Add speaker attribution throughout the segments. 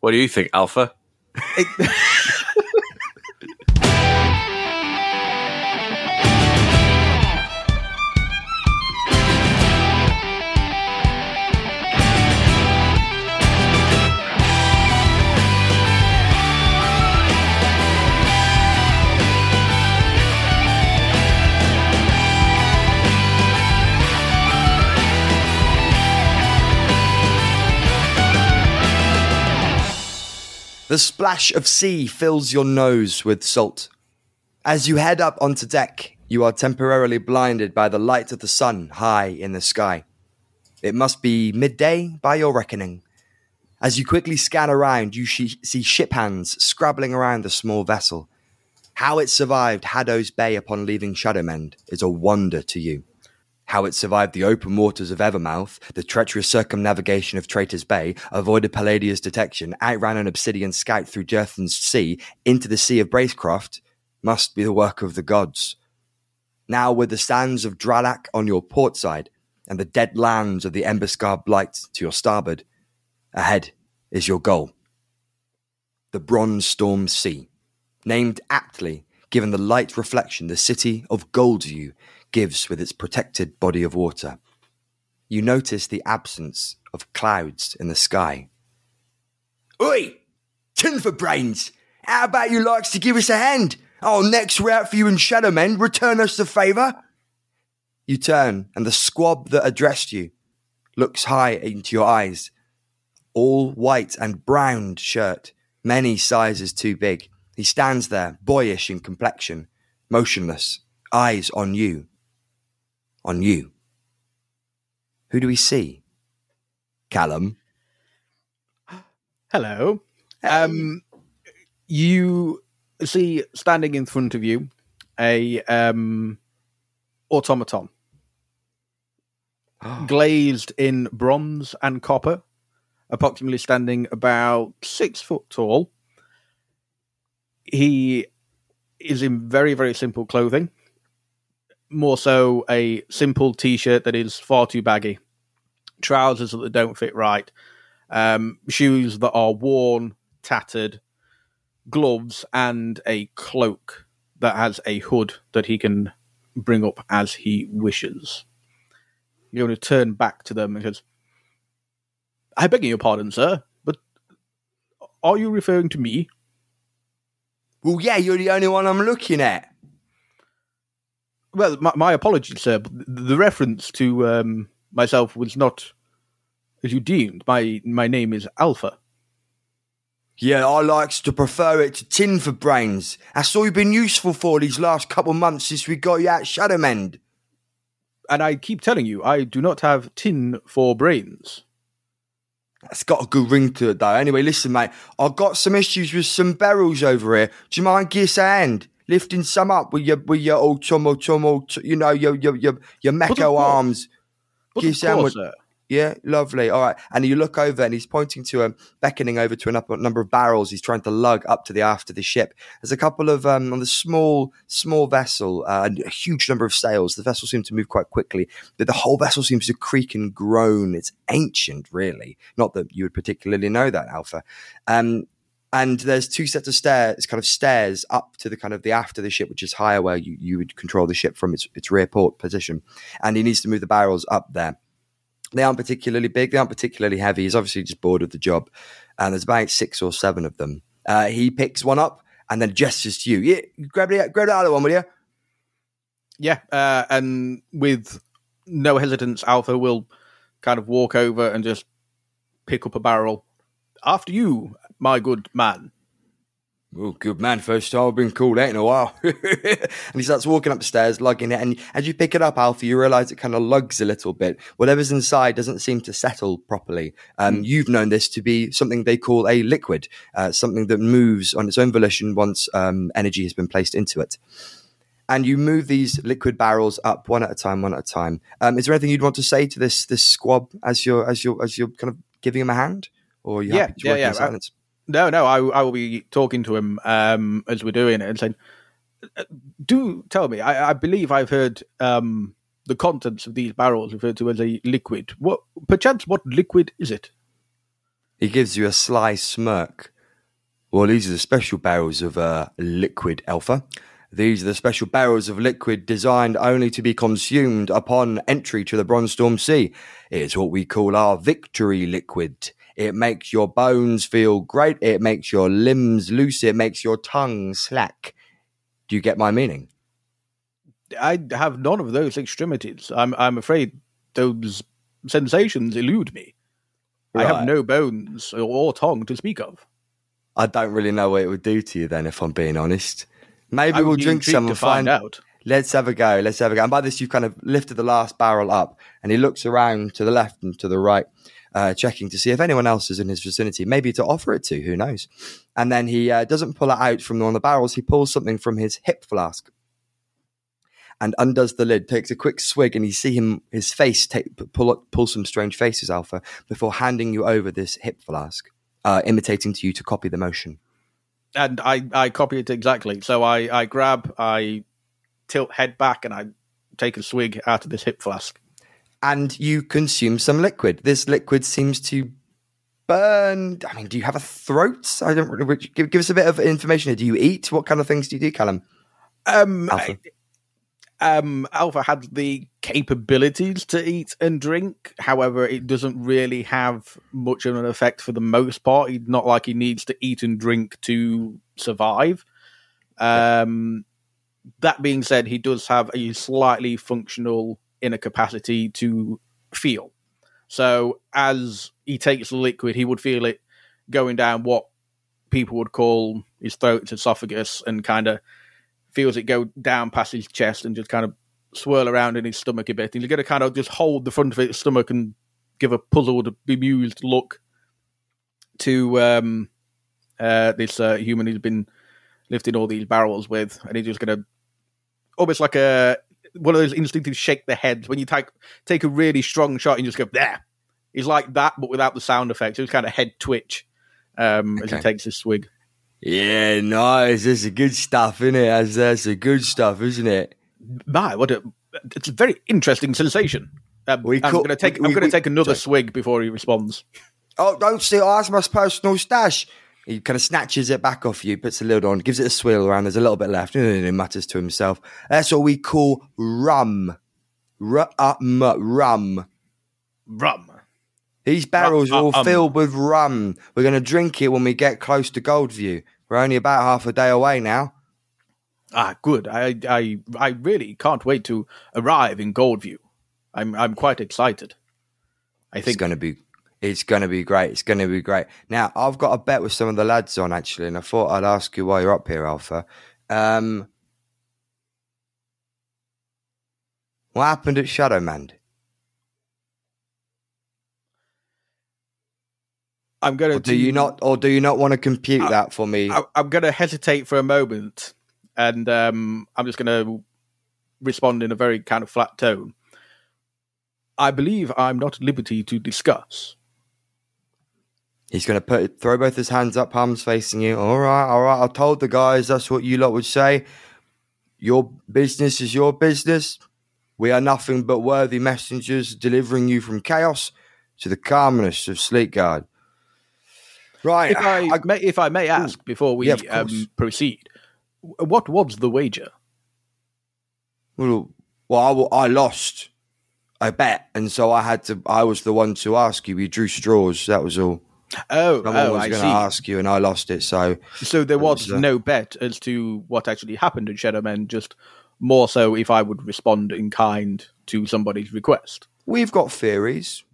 Speaker 1: What do you think, Alpha?
Speaker 2: The splash of sea fills your nose with salt. As you head up onto deck, you are temporarily blinded by the light of the sun high in the sky. It must be midday by your reckoning. As you quickly scan around, you sh- see ship hands scrabbling around the small vessel. How it survived Haddo's Bay upon leaving Shadowmend is a wonder to you. How it survived the open waters of Evermouth, the treacherous circumnavigation of Traitor's Bay, avoided Palladia's detection, outran an obsidian scout through Jerthan's Sea into the Sea of Bracecroft, must be the work of the gods. Now, with the sands of Dralak on your port side and the dead lands of the Emberscar Blight to your starboard, ahead is your goal. The Bronze Storm Sea, named aptly given the light reflection the city of Goldview gives with its protected body of water. You notice the absence of clouds in the sky. Oi! Tin for brains! How about you likes to give us a hand? Our next route for you and Shadowmen, return us the favour? You turn, and the squab that addressed you looks high into your eyes. All white and browned shirt, many sizes too big. He stands there, boyish in complexion, motionless, eyes on you on you. Who do we see? Callum.
Speaker 3: Hello. Um, you see standing in front of you a um, automaton, glazed in bronze and copper, approximately standing about six foot tall. He is in very very simple clothing more so a simple t-shirt that is far too baggy, trousers that don't fit right, um, shoes that are worn, tattered, gloves, and a cloak that has a hood that he can bring up as he wishes. You're going to turn back to them and says, "I beg your pardon, sir, but are you referring to me?"
Speaker 2: Well, yeah, you're the only one I'm looking at.
Speaker 3: Well, my, my apologies, sir. But the reference to um, myself was not as you deemed. My my name is Alpha.
Speaker 2: Yeah, I likes to prefer it to tin for brains. That's all you've been useful for these last couple months since we got you out Shadowmend.
Speaker 3: And I keep telling you, I do not have tin for brains.
Speaker 2: That's got a good ring to it, though. Anyway, listen, mate, I've got some issues with some barrels over here. Do you mind give us a hand? Lifting some up with your with your old tomo tomo, you know, your your your your Mecco arms.
Speaker 3: Of course.
Speaker 2: Yeah, lovely. All right. And you look over and he's pointing to him, beckoning over to a number of barrels he's trying to lug up to the aft of the ship. There's a couple of, um, on the small, small vessel, uh, and a huge number of sails. The vessel seems to move quite quickly, but the whole vessel seems to creak and groan. It's ancient, really. Not that you would particularly know that, Alpha. Um, and there's two sets of stairs, kind of stairs up to the kind of the after the ship, which is higher where you, you would control the ship from its, its rear port position. And he needs to move the barrels up there. They aren't particularly big. They aren't particularly heavy. He's obviously just bored of the job. And there's about six or seven of them. Uh, he picks one up and then gestures to you. Yeah, grab the, grab the other one, will you?
Speaker 3: Yeah. Uh, and with no hesitance, Alpha will kind of walk over and just pick up a barrel. After you, my good man.
Speaker 2: Oh, good man. First time I've been called out in a while. and he starts walking up the stairs, lugging it. And as you pick it up, Alpha, you realize it kind of lugs a little bit. Whatever's inside doesn't seem to settle properly. Um, mm. You've known this to be something they call a liquid, uh, something that moves on its own volition once um, energy has been placed into it. And you move these liquid barrels up one at a time, one at a time. Um, is there anything you'd want to say to this this squab as you're as you're as you're kind of giving him a hand, or are you
Speaker 3: yeah,
Speaker 2: happy to
Speaker 3: yeah, yeah. No, no, I, I will be talking to him um, as we're doing it and saying, uh, "Do tell me. I, I believe I've heard um, the contents of these barrels referred to as a liquid. What, perchance, what liquid is it?"
Speaker 2: He gives you a sly smirk. Well, these are the special barrels of uh, liquid alpha. These are the special barrels of liquid designed only to be consumed upon entry to the Bronze Storm Sea. It's what we call our victory liquid. It makes your bones feel great. It makes your limbs loose. It makes your tongue slack. Do you get my meaning?
Speaker 3: I have none of those extremities. I'm I'm afraid those sensations elude me. I have no bones or tongue to speak of.
Speaker 2: I don't really know what it would do to you then, if I'm being honest. Maybe
Speaker 3: I
Speaker 2: we'll drink some
Speaker 3: to
Speaker 2: and find,
Speaker 3: out.
Speaker 2: Let's have a go. Let's have a go. And by this, you've kind of lifted the last barrel up, and he looks around to the left and to the right, uh, checking to see if anyone else is in his vicinity, maybe to offer it to. Who knows? And then he uh, doesn't pull it out from one of the barrels. He pulls something from his hip flask and undoes the lid, takes a quick swig, and you see him his face take, pull pull some strange faces, Alpha, before handing you over this hip flask, uh, imitating to you to copy the motion.
Speaker 3: and I, I copy it exactly. So I, I grab, I tilt head back, and I take a swig out of this hip flask.
Speaker 2: And you consume some liquid. This liquid seems to burn. I mean, do you have a throat? I don't really. Give, give us a bit of information. here. Do you eat? What kind of things do you do, Callum?
Speaker 3: Um,
Speaker 2: Alpha.
Speaker 3: um, Alpha had the capabilities to eat and drink. However, it doesn't really have much of an effect for the most part. He's not like he needs to eat and drink to survive. Um, that being said, he does have a slightly functional inner capacity to feel. So as he takes the liquid, he would feel it going down what people would call his throat, his esophagus, and kind of feels it go down past his chest and just kind of swirl around in his stomach a bit. And he's going to kind of just hold the front of his stomach and give a puzzled, bemused look to um, uh, this uh, human who's been lifting all these barrels with, and he's just going to almost like a one of those instinctive shake the heads when you take take a really strong shot and just go there. He's like that, but without the sound effects. It's kind of head twitch um, as he takes his swig.
Speaker 2: Yeah, nice. That's a good stuff, isn't it? That's, that's a good stuff, isn't it?
Speaker 3: My, what a it's a very interesting sensation. Um,
Speaker 2: We
Speaker 3: I'm going to take.
Speaker 2: we-
Speaker 3: I'm going to take another
Speaker 2: sorry.
Speaker 3: swig before he responds.
Speaker 2: Oh, don't steal. That's my personal stash. He kind of snatches it back off you, puts the lid on, gives it a swirl around. There's a little bit left. And he mutters to himself. That's what we call rum. Rum. Rum.
Speaker 3: Rum.
Speaker 2: These barrels are all
Speaker 3: um.
Speaker 2: filled with rum. We're going to drink it when we get close to Goldview. We're only about half a day away now.
Speaker 3: Ah, good. I, I, I really can't wait to arrive in Goldview. I'm, I'm quite excited. I think It's
Speaker 2: going to be, it's going to be great. It's going to be great. Now, I've got a bet with some of the lads on actually, and I thought I'd ask you while you're up here, Alpha. Um, what happened at Shadowmend?
Speaker 3: I'm going to.
Speaker 2: do you not, or do you not want to compute
Speaker 3: I-
Speaker 2: that for me?
Speaker 3: I, I'm going to hesitate for a moment, and um, I'm just going to respond in a very kind of flat tone. I believe I'm not at liberty to discuss.
Speaker 2: He's going to put throw both his hands up, palms facing you. All right, all right. I told the guys that's what you lot would say. Your business is your business. We are nothing but worthy messengers delivering you from chaos to the calmness of Sleekguard. Right.
Speaker 3: If I,
Speaker 2: I-
Speaker 3: may, if I may ask before we
Speaker 2: Yeah,
Speaker 3: um, proceed, what was the wager?
Speaker 2: well, well, I, I lost a bet, and so I had to. I was the one to ask you. We drew straws. That was all.
Speaker 3: Oh,
Speaker 2: Someone
Speaker 3: oh
Speaker 2: was
Speaker 3: I
Speaker 2: going to ask you, and I lost it. So
Speaker 3: So there was
Speaker 2: was, uh,
Speaker 3: no bet as to what actually happened in Shadowmen, just more so if I would respond in kind to somebody's request.
Speaker 2: We've got theories,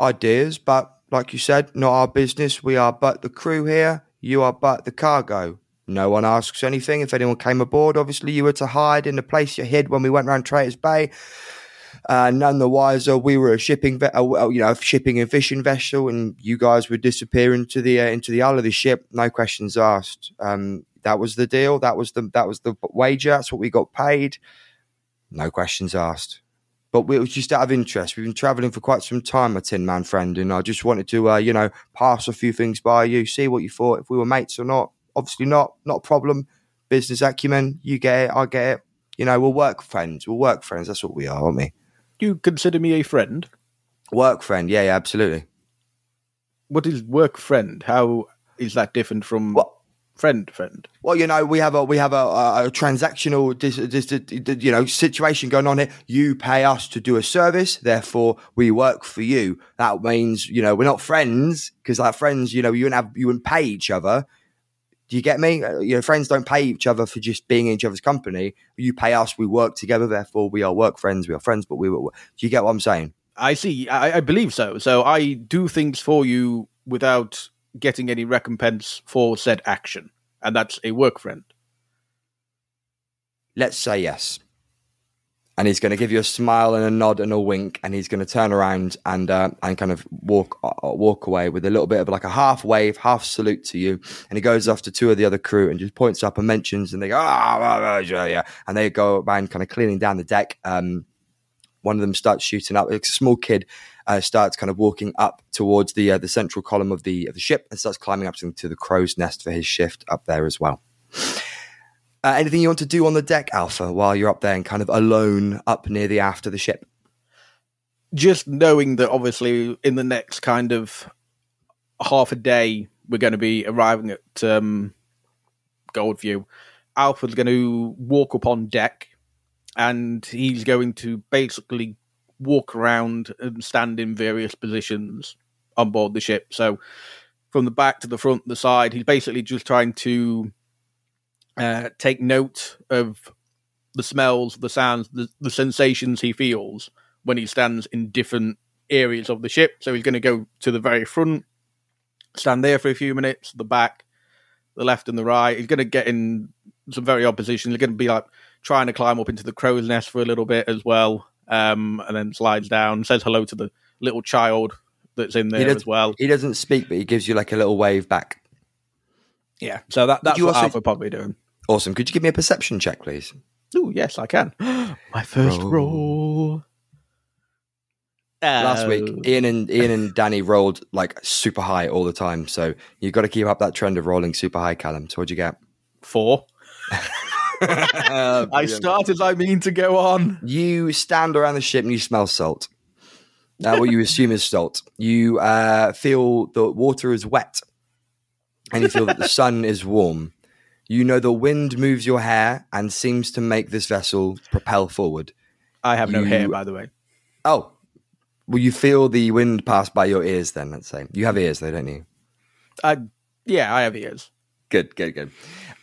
Speaker 2: ideas, but like you said, not our business. We are but the crew here. You are but the cargo. No one asks anything. If anyone came aboard, obviously you were to hide in the place you hid when we went round Traitors Bay. Uh, none the wiser, we were a shipping, ve- uh, you know, shipping and fishing vessel, and you guys would disappear into the uh, into the hull of the ship. No questions asked. Um, that was the deal. That was the that was the wager. That's what we got paid. No questions asked. But we, it was just out of interest. We've been travelling for quite some time, my Tin Man friend, and I just wanted to, uh, you know, pass a few things by you, see what you thought, if we were mates or not. Obviously not, not a problem. Business acumen, you get it, I get it. You know, we'll work friends. We'll work friends. That's what we are, aren't we?
Speaker 3: You consider me a friend?
Speaker 2: Work friend, yeah, yeah, absolutely.
Speaker 3: what is work friend? How is that different from
Speaker 2: Well-
Speaker 3: friend friend?
Speaker 2: Well, you know, we have a we have a, a, a transactional dis, dis, dis- you know situation going on here. You pay us to do a service, therefore we work for you. That means you know we're not friends because like friends, you know, you wouldn't have you wouldn't pay each other. Do you get me? Uh, You know, friends don't pay each other for just being in each other's company. You pay us, we work together. Therefore, we are work friends. We are friends, but we were. Do you get what I'm saying?
Speaker 3: I see. I, I believe so. So I do things for you without getting any recompense for said action, and that's a work friend.
Speaker 2: Let's say yes. And he's going to give you a smile and a nod and a wink, and he's going to turn around and uh, and kind of walk uh, walk away with a little bit of like a half wave, half salute to you. And he goes off to two of the other crew and just points up and mentions, and they go, ah, ah, yeah, yeah, and they go around kind of cleaning down the deck. Um, one of them starts shooting up. It's a small kid uh, starts kind of walking up towards the uh, the central column of the of the ship and starts climbing up to the crow's nest for his shift up there as well. Uh, anything you want to do on the deck, Alpha, while you're up there and kind of alone up near the aft of the ship?
Speaker 3: Just knowing that obviously in the next kind of half a day we're going to be arriving at um, Goldview. Alpha's going to walk up on deck, and he's going to basically walk around and stand in various positions on board the ship. So from the back to the front, the side, he's basically just trying to uh, take note of the smells, the sounds, the, the sensations he feels when he stands in different areas of the ship. So he's going to go to the very front, stand there for a few minutes, the back, the left, and the right. He's going to get in some very odd positions. He's going to be like trying to climb up into the crow's nest for a little bit as well, um, and then slides down, says hello to the little child that's in there as well.
Speaker 2: He doesn't speak, but he gives you like a little wave back.
Speaker 3: Yeah, so that, that's what
Speaker 2: also-
Speaker 3: Alpha probably doing.
Speaker 2: Awesome. Could you give me a perception check, please?
Speaker 3: Oh, yes, I can. My first
Speaker 2: Roll.
Speaker 3: roll.
Speaker 2: Last week, Ian and Ian and Danny rolled like super high all the time, so you've got to keep up that trend of rolling super high, Callum. So what'd you get?
Speaker 3: Four.
Speaker 2: Uh,
Speaker 3: I started I mean to go on.
Speaker 2: you stand around the ship and you smell salt. Uh, what you assume is salt. You uh, feel the water is wet, and you feel that the sun is warm. You know the wind moves your hair and seems to make this vessel propel forward.
Speaker 3: I have no
Speaker 2: You-
Speaker 3: hair, by the way.
Speaker 2: Oh, well, you feel the wind pass by your ears. Then let's say you have ears, though, don't you?
Speaker 3: I, yeah, I have ears.
Speaker 2: Good, good, good.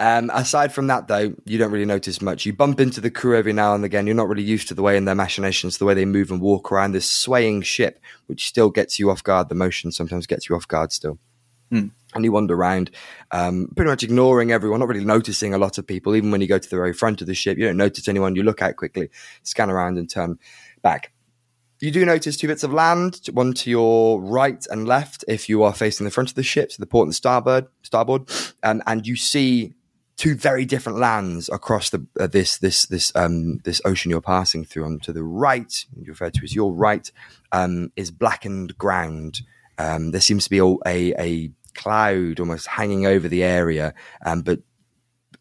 Speaker 2: Um, aside from that, though, you don't really notice much. You bump into the crew every now and again. You're not really used to the way in their machinations, the way they move and walk around this swaying ship, which still gets you off guard. The motion sometimes gets you off guard still.
Speaker 3: Hmm.
Speaker 2: And you wander around, um, pretty much ignoring everyone, not really noticing a lot of people. Even when you go to the very front of the ship, you don't notice anyone. You look out quickly, scan around, and turn back. You do notice two bits of land, one to your right and left if you are facing the front of the ship, so the port and starboard, starboard, um, and you see two very different lands across the uh, this this this um this ocean you're passing through. On to the right, you refer to as your right, um, is blackened ground. Um, there seems to be a, a, a cloud almost hanging over the area, um, but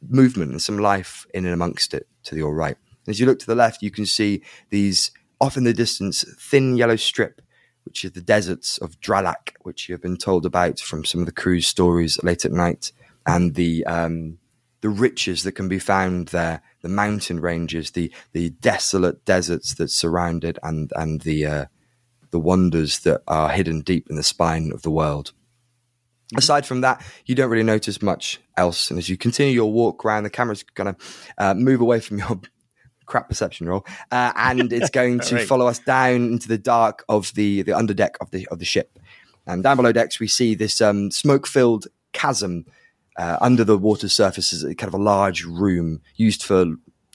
Speaker 2: movement and some life in and amongst it to your right. As you look to the left, you can see these off in the distance thin yellow strip, which is the deserts of Dralak, which you have been told about from some of the crew's stories late at night, and the um, the riches that can be found there, the mountain ranges, the the desolate deserts that surround it, and and the uh, the wonders that are hidden deep in the spine of the world. Aside from that, you don't really notice much else. And as you continue your walk around, the camera's going to uh, move away from your crap perception roll, uh, and it's going to
Speaker 3: Right.
Speaker 2: follow us down into the dark of the the underdeck of the of the ship. And down below decks, we see this um, smoke-filled chasm uh, under the water surface is kind of a large room used for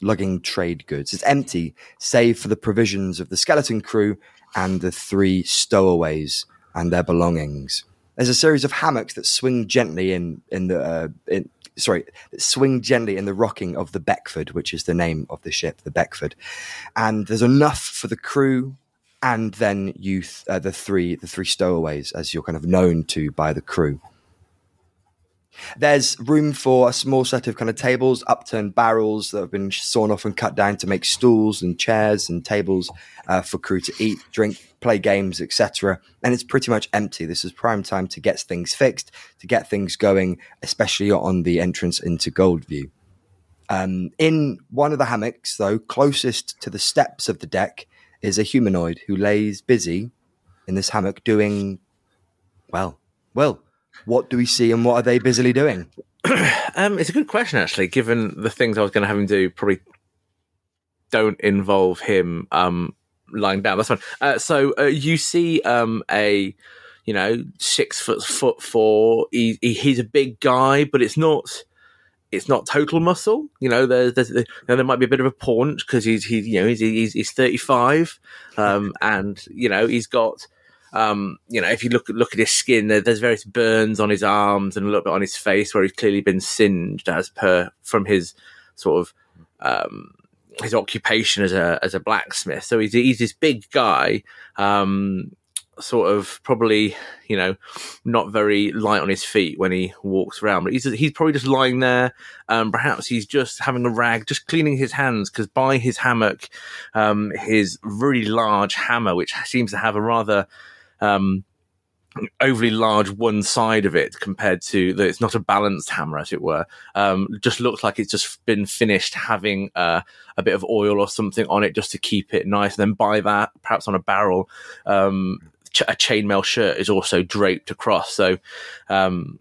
Speaker 2: lugging trade goods. It's empty, save for the provisions of the skeleton crew and the three stowaways and their belongings. There's a series of hammocks that swing gently in in the uh, in, sorry that swing gently in the rocking of the Beckford, which is the name of the ship, the Beckford. And there's enough for the crew and then you th- uh, the three the three stowaways as you're kind of known to by the crew. There's room for a small set of kind of tables, upturned barrels that have been sawn off and cut down to make stools and chairs and tables uh, for crew to eat, drink, play games, etc. And it's pretty much empty. This is prime time to get things fixed, to get things going, especially on the entrance into Goldview. Um, in one of the hammocks, though, closest to the steps of the deck, is a humanoid who lays busy in this hammock doing, well, well, what do we see and what are they busily doing?
Speaker 1: um, it's a good question, actually, given the things I was going to have him do probably don't involve him um, lying down. That's fine. Uh, so uh, you see um, a, you know, six foot foot four. He, he, he's a big guy, but it's not. It's not total muscle, you know. There's, there's know, there might be a bit of a paunch because he's he's you know he's he's, he's 35, um, and you know he's got um, you know, if you look look at his skin, there, there's various burns on his arms and a little bit on his face where he's clearly been singed, as per from his sort of um, his occupation as a as a blacksmith. So he's he's this big guy, um, sort of probably you know not very light on his feet when he walks around. But he's he's probably just lying there. Um, perhaps he's just having a rag, just cleaning his hands because by his hammock, um, his really large hammer, which seems to have a rather um, overly large one side of it compared to that it's not a balanced hammer as it were. Um, just looks like it's just been finished having uh, a bit of oil or something on it just to keep it nice. And then by that perhaps on a barrel um, ch- a chainmail shirt is also draped across. So um,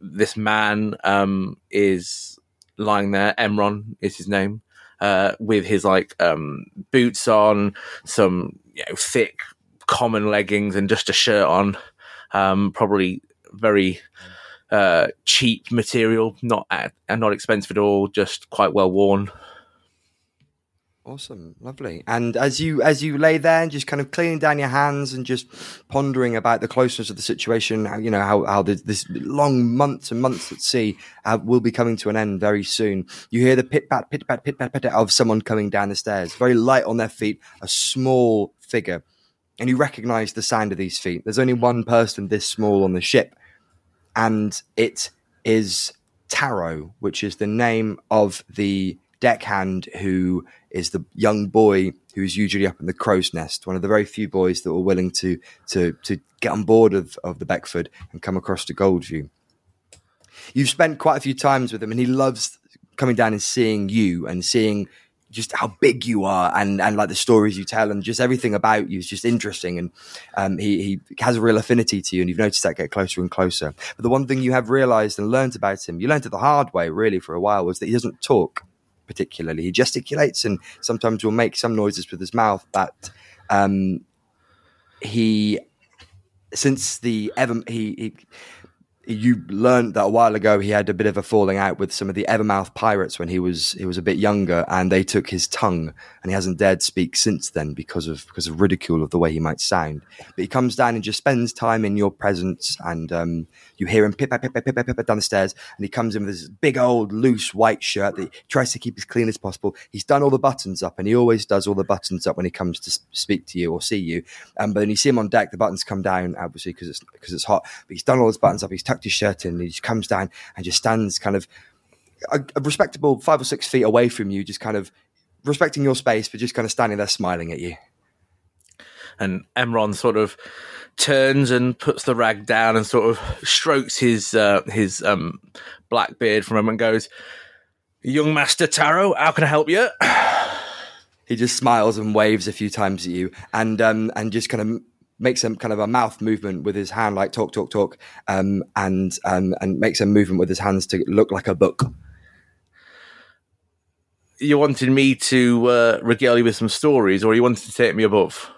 Speaker 1: this man um, is lying there emron is his name uh, with his like um, boots on some you know thick common leggings and just a shirt on. Um, probably very uh, cheap material, not at, and not expensive at all, just quite well worn.
Speaker 2: Awesome, lovely. And as you as you lay there and just kind of cleaning down your hands and just pondering about the closeness of the situation, you know how how this, this long months and months at sea uh, will be coming to an end very soon. You hear the pit pat pit pat pit pat pit of someone coming down the stairs, very light on their feet, a small figure and you recognize the sound of these feet. There's only one person this small on the ship, and it is Taro, which is the name of the deckhand who is the young boy who's usually up in the crow's nest, one of the very few boys that were willing to to to get on board of, of the Beckford and come across to Goldview. You've spent quite a few times with him, and he loves coming down and seeing you and seeing just how big you are and and like the stories you tell and just everything about you is just interesting. And um, he he has a real affinity to you and you've noticed that get closer and closer. But the one thing you have realized and learned about him you learned it the hard way really for a while was that he doesn't talk particularly. He gesticulates and sometimes will make some noises with his mouth but um, he since the ever he, he you learned that a while ago he had a bit of a falling out with some of the Evermouth pirates when he was he was a bit younger, and they took his tongue, and he hasn't dared speak since then because of because of ridicule of the way he might sound. But he comes down and just spends time in your presence, and um, you hear him pip pip pip pip pip down the stairs, and he comes in with this big old loose white shirt that he tries to keep as clean as possible. He's done all the buttons up, and he always does all the buttons up when he comes to speak to you or see you. Um, but then you see him on deck, the buttons come down obviously because it's because it's hot. But he's done all his buttons up. He's tucked his shirt in. And he just comes down and just stands kind of a, a respectable five or six feet away from you, just kind of respecting your space, but just kind of standing there smiling at you.
Speaker 1: And Emron sort of turns and puts the rag down and sort of strokes his uh, his um, black beard from him and goes, "Young Master Taro, how can I help you?"
Speaker 2: He just smiles and waves a few times at you, and um, and just kind of makes a kind of a mouth movement with his hand, like talk, talk, talk, um, and um, and makes a movement with his hands to look like a book.
Speaker 1: You wanted me to uh, regale you with some stories, or you wanted to take me above?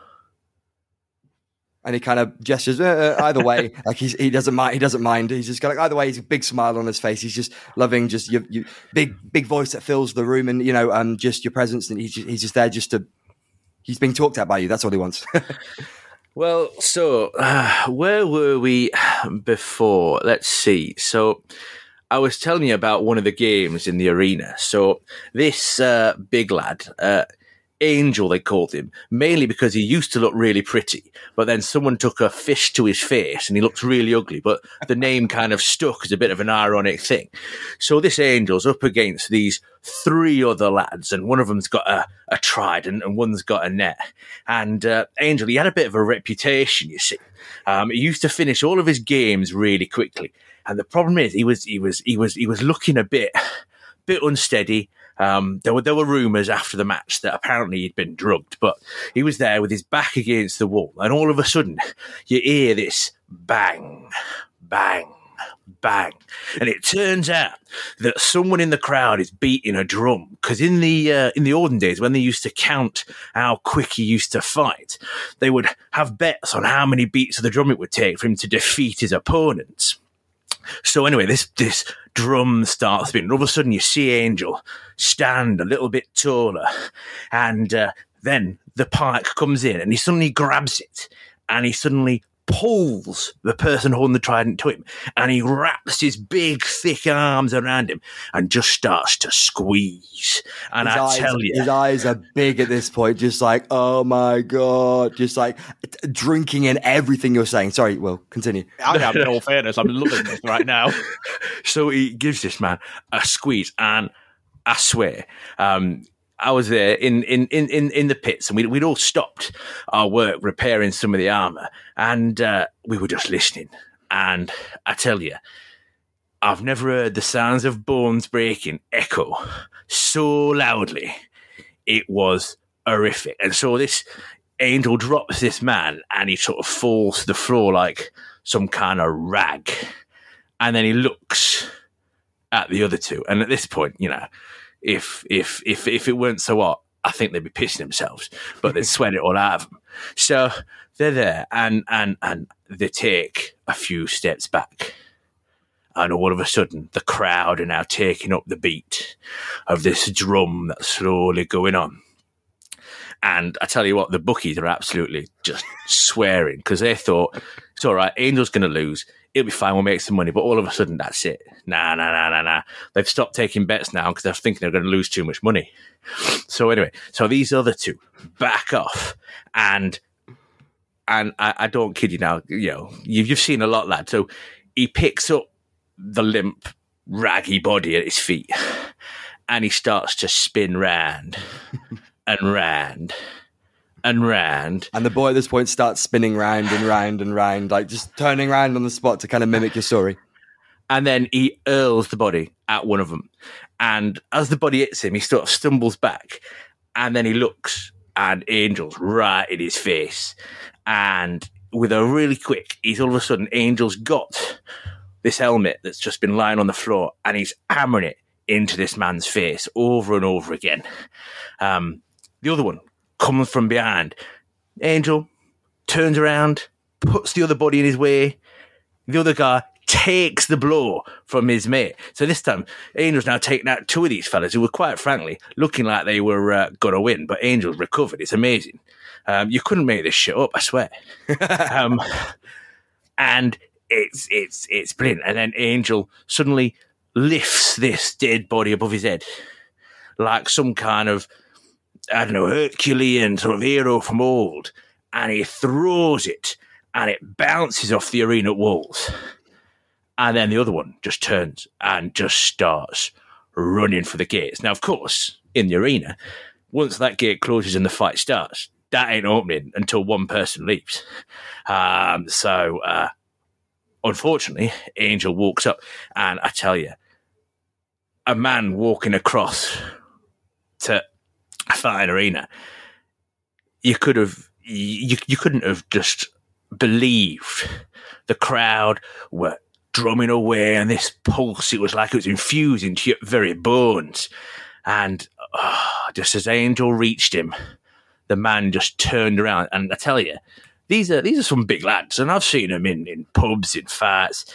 Speaker 2: and he kind of gestures uh, uh, either way. like he's, he doesn't mind. He doesn't mind. He's just got like either way. He's a big smile on his face. He's just loving just your, your big big voice that fills the room, and you know, um, just your presence. And he's just, he's just there just to. He's being talked at by you. That's all he wants.
Speaker 1: well, so uh, where were we before? Let's see. So. I was telling you about one of the games in the arena. So this uh, big lad, uh, Angel, they called him, mainly because he used to look really pretty, but then someone took a fish to his face and he looked really ugly, but the name kind of stuck as a bit of an ironic thing. So this Angel's up against these three other lads, and one of them's got a, a trident and one's got a net. And uh, Angel, he had a bit of a reputation, you see. Um, he used to finish all of his games really quickly. And the problem is he was he was he was he was looking a bit bit unsteady. Um, there were there were rumours after the match that apparently he'd been drugged, but he was there with his back against the wall, and all of a sudden you hear this bang, bang, bang, and it turns out that someone in the crowd is beating a drum because in the uh, in the olden days when they used to count how quick he used to fight, they would have bets on how many beats of the drum it would take for him to defeat his opponents. So anyway, this this drum starts spinning. All of a sudden, you see Angel stand a little bit taller, and uh, then the pike comes in, and he suddenly grabs it, and he suddenly pulls the person holding the trident to him, and he wraps his big, thick arms around him, and just starts to squeeze. And
Speaker 2: his
Speaker 1: I
Speaker 2: eyes,
Speaker 1: tell you,
Speaker 2: his eyes are big at this point, just like, oh my god, just like t- drinking in everything you're saying. Sorry, Will, continue.
Speaker 3: I am, in all fairness, I'm loving this right now.
Speaker 1: so he gives this man a squeeze, and I swear, um, I was there in, in, in, in, the pits, and we'd, we'd all stopped our work repairing some of the armor, and uh, we were just listening. And I tell you, I've never heard the sounds of bones breaking echo so loudly. It was horrific. And so this angel drops this man, and he sort of falls to the floor like some kind of rag. And then he looks at the other two. And at this point, you know, if if if if it weren't so hot, I think they'd be pissing themselves, but they'd sweat it all out of them. So they're there, and and and they take a few steps back, and all of a sudden, the crowd are now taking up the beat of this drum that's slowly going on. And I tell you what, the bookies are absolutely just swearing because they thought it's all right. Angel's going to lose. It'll be fine. We'll make some money. But all of a sudden, that's it. Nah, nah, nah, nah, nah. They've stopped taking bets now because they're thinking they're going to lose too much money. So anyway, so these other two back off, and and I, I don't kid you now. You know, you've, you've seen a lot, lad. So he picks up the limp, raggy body at his feet, and he starts to spin round and round and round.
Speaker 2: And the boy at this point starts spinning round and round and round, like just turning around on the spot to kind of mimic your story.
Speaker 1: And then he hurls the body at one of them. And as the body hits him, he sort of stumbles back. And then he looks, and Angel's right in his face. And with a really quick, he's all of a sudden, Angel's got this helmet that's just been lying on the floor, and he's hammering it into this man's face over and over again. Um, the other one comes from behind. Angel turns around, puts the other body in his way. The other guy takes the blow from his mate. So this time, Angel's now taken out two of these fellas who were quite frankly looking like they were uh, going to win, but Angel's recovered. It's amazing. Um, you couldn't make this shit up, I swear. um, and it's it's it's brilliant. And then Angel suddenly lifts this dead body above his head, like some kind of I don't know Herculean sort of hero from old, and he throws it, and it bounces off the arena walls. And then the other one just turns and just starts running for the gates. Now, of course, in the arena, once that gate closes and the fight starts, that ain't opening until one person leaves. Um, so, uh, unfortunately, Angel walks up, and I tell you, a man walking across to a fighting arena, you could have, you, you couldn't have just believed the crowd were drumming away and this pulse, it was like it was infused into your very bones. And oh, just as Angel reached him, the man just turned around. And I tell you, these are these are some big lads, and I've seen them in, in pubs, in fights,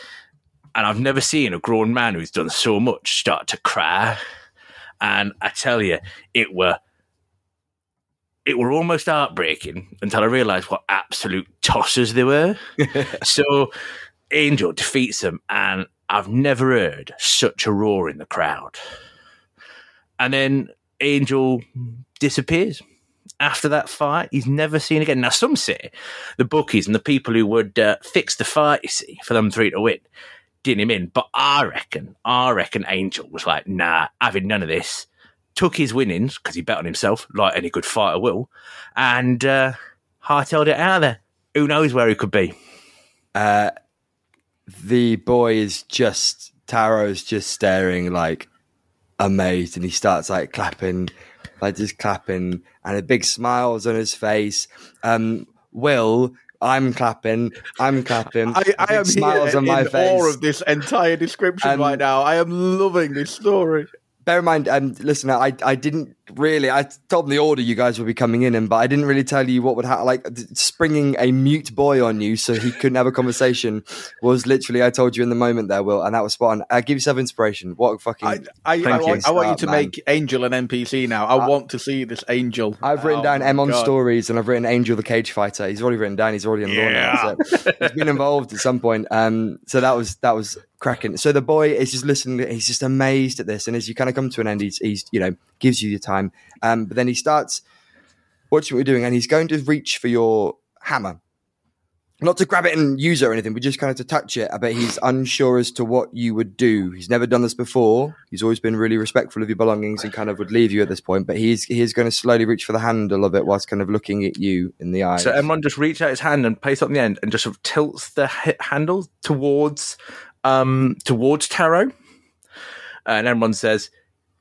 Speaker 1: and I've never seen a grown man who's done so much start to cry. And I tell you, it were it were almost heartbreaking until I realised what absolute tossers they were. so Angel defeats them, and I've never heard such a roar in the crowd. And then Angel disappears. after that fight, he's never seen again. Now, some say the bookies and the people who would uh, fix the fight, you see, for them three to win, did him in. But I reckon, I reckon Angel was like, nah, having none of this. Took his winnings because he bet on himself, like any good fighter will, and uh, hightailed it out of there. Who knows where he could be?
Speaker 2: Uh, the boy is just Taro's just staring like amazed, and he starts like clapping, like just clapping, and a big smiles on his face. Um, Will, I'm clapping, I'm clapping.
Speaker 3: I, I am
Speaker 2: smiles
Speaker 3: here
Speaker 2: on my
Speaker 3: in
Speaker 2: face.
Speaker 3: awe of this entire description
Speaker 2: Um,
Speaker 3: right now. I am loving this story.
Speaker 2: Bear in mind, um, listen, I I didn't really. I told them the order you guys would be coming in and but I didn't really tell you what would happen. Like springing a mute boy on you so he couldn't have a conversation was literally. I told you in the moment there, Will, and that was spot on. i give yourself inspiration. What a fucking.
Speaker 3: I, I, I, want,
Speaker 1: you.
Speaker 3: I want you to
Speaker 2: man.
Speaker 3: make Angel an NPC now. I want to see this Angel.
Speaker 2: I've written
Speaker 3: Oh
Speaker 2: down M on
Speaker 3: God.
Speaker 2: stories and I've written Angel the Cage Fighter. He's already written down. He's already in
Speaker 3: Yeah.
Speaker 2: now. So he's been involved at some point. Um, so that was that was cracking. So the boy is just listening. He's just amazed at this, and as you kind of come to an end, he's, he's you know gives you your time. Um, but then he starts watching what you're doing, and he's going to reach for your hammer. Not to grab it and use it or anything, but just kind of to touch it. But he's unsure as to what you would do. He's never done this before. He's always been really respectful of your belongings and kind of would leave you at this point. But he's he is going to slowly reach for the handle of it whilst kind of looking at you in the eyes.
Speaker 1: So Emron just reaches out his hand and places it on the end and just sort of tilts the handle towards um towards Taro. And Emron says,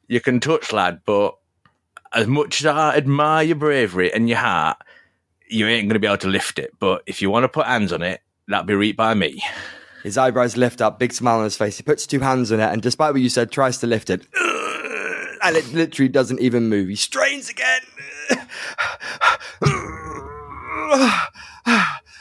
Speaker 1: "You can touch, lad, but as much as I admire your bravery and your heart, you ain't going to be able to lift it. But if you want to put hands on it, that'll be right by me."
Speaker 2: His eyebrows lift up, big smile on his face. He puts two hands on it, and despite what you said, tries to lift it. And it literally doesn't even move. He strains again.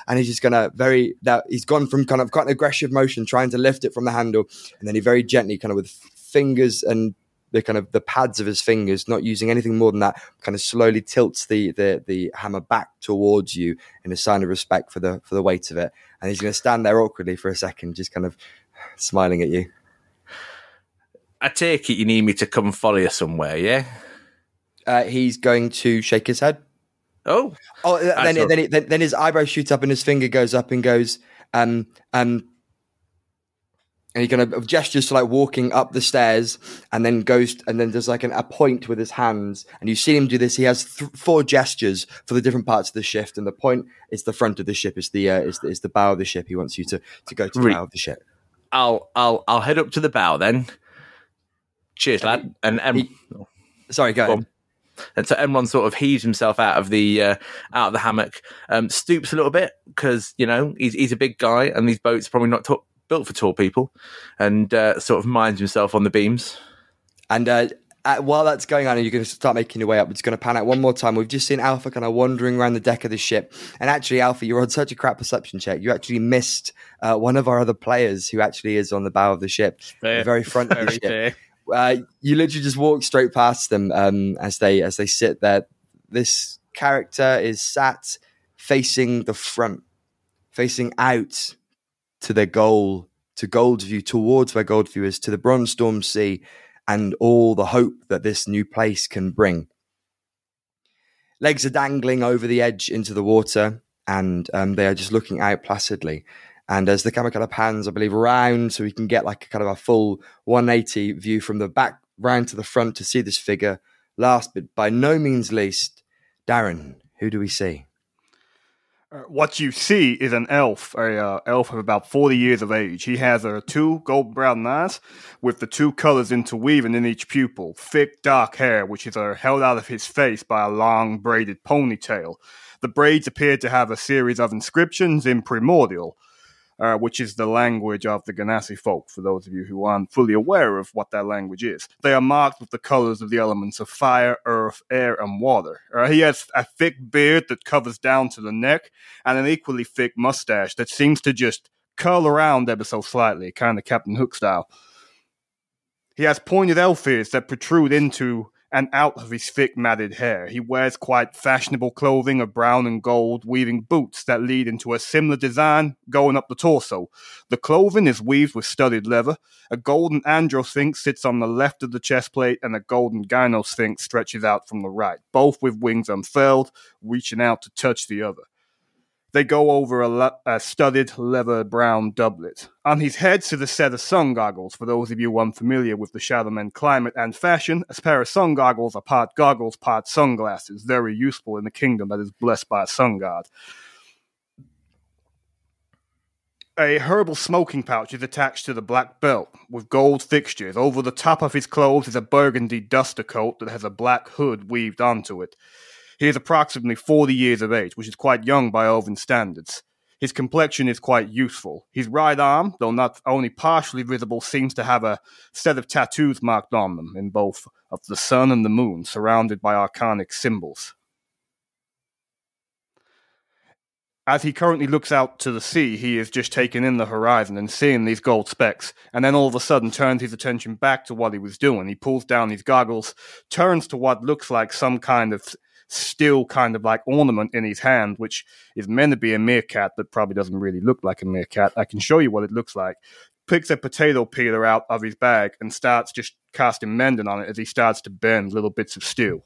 Speaker 2: And he's just gonna very now he's gone from kind of quite an aggressive motion trying to lift it from the handle, and then he very gently, kind of with fingers and the kind of the pads of his fingers, not using anything more than that, kind of slowly tilts the the the hammer back towards you in a sign of respect for the for the weight of it. And he's gonna stand there awkwardly for a second, just kind of smiling at you.
Speaker 1: I take it you need me to come follow you somewhere, yeah?
Speaker 2: Uh, he's going to shake his head.
Speaker 1: Oh,
Speaker 2: Oh, then, then, then, then his eyebrow shoots up and his finger goes up and goes, um, um, and he kind of gestures to like walking up the stairs and then goes, and then there's like an, a point with his hands. And you see him do this. He has th- four gestures for the different parts of the shift. And the point is the front of the ship, is the, uh, is the, is the bow of the ship. He wants you to, to go to the
Speaker 1: Re-
Speaker 2: bow of the ship.
Speaker 1: I'll I'll I'll head up to the bow then. Cheers, lad. And em-
Speaker 2: He- Sorry, go
Speaker 1: Go
Speaker 2: ahead.
Speaker 1: on. and so Emron sort of heaves himself out of the uh, out of the hammock, um, stoops a little bit because you know he's he's a big guy and these boats are probably not ta- built for tall people, and uh, sort of minds himself on the beams.
Speaker 2: And uh, uh, while that's going on, and you're going to start making your way up, we're just going to pan out one more time. We've just seen Alpha kind of wandering around the deck of the ship. And actually, Alpha, you're on such a crap perception check. You actually missed uh, one of our other players who actually is on the bow of the ship, the very front of the ship. Uh, you literally just walk straight past them um, as they as they sit there. This character is sat facing the front, facing out to their goal, to Goldview, towards where Goldview is, to the Bronze Storm Sea, and all the hope that this new place can bring. Legs are dangling over the edge into the water, and um, they are just looking out placidly. And as the camera kind of pans, I believe, around so we can get like a kind of a full 180 view from the back round to the front to see this figure. Last but by no means least, Darren, who do we see?
Speaker 4: Uh, what you see is an elf, a uh, elf of about 40 years of age. He has uh, two gold brown eyes with the two colors interweaving in each pupil, thick dark hair, which is uh, held out of his face by a long braided ponytail. The braids appear to have a series of inscriptions in primordial, uh, which is the language of the Genasi folk, for those of you who aren't fully aware of what that language is. They are marked with the colors of the elements of fire, earth, air, and water. Uh, he has a thick beard that covers down to the neck, and an equally thick mustache that seems to just curl around ever so slightly, kind of Captain Hook style. He has pointed elf ears that protrude into and out of his thick matted hair. He wears quite fashionable clothing of brown and gold, weaving boots that lead into a similar design going up the torso. The clothing is weaved with studded leather. A golden androsphinx sits on the left of the chest plate, and a golden gynosphinx stretches out from the right, both with wings unfurled, reaching out to touch the other. They go over a, le- a studded leather brown doublet. On his head sits a set of sun goggles. For those of you unfamiliar with the Shadowmen climate and fashion, a pair of sun goggles are part goggles, part sunglasses. Very useful in a kingdom that is blessed by a sun god. A herbal smoking pouch is attached to the black belt with gold fixtures. Over the top of his clothes is a burgundy duster coat that has a black hood weaved onto it. He is approximately 40 years of age, which is quite young by Elven standards. His complexion is quite youthful. His right arm, though not only partially visible, seems to have a set of tattoos marked on them in both of the sun and the moon, surrounded by arcanic symbols. As he currently looks out to the sea, he is just taking in the horizon and seeing these gold specks, and then all of a sudden turns his attention back to what he was doing. He pulls down his goggles, turns to what looks like some kind of still kind of like ornament in his hand, which is meant to be a meerkat, but probably doesn't really look like a meerkat. I can show you what it looks like. Picks a potato peeler out of his bag and starts just casting mending on it as he starts to bend little bits of steel.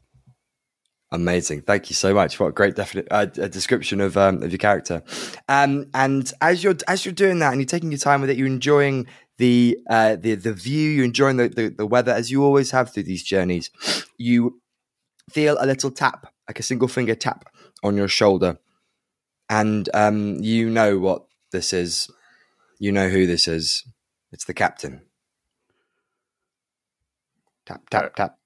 Speaker 2: Amazing. Thank you so much. What a great definite uh, description of um, of your character. Um, and as you're as you're doing that and you're taking your time with it, you're enjoying the uh, the the view, you're enjoying the, the, the weather as you always have through these journeys. You feel a little tap, like a single finger tap on your shoulder. And um, you know what this is. You know who this is. It's the captain. Tap, tap, tap.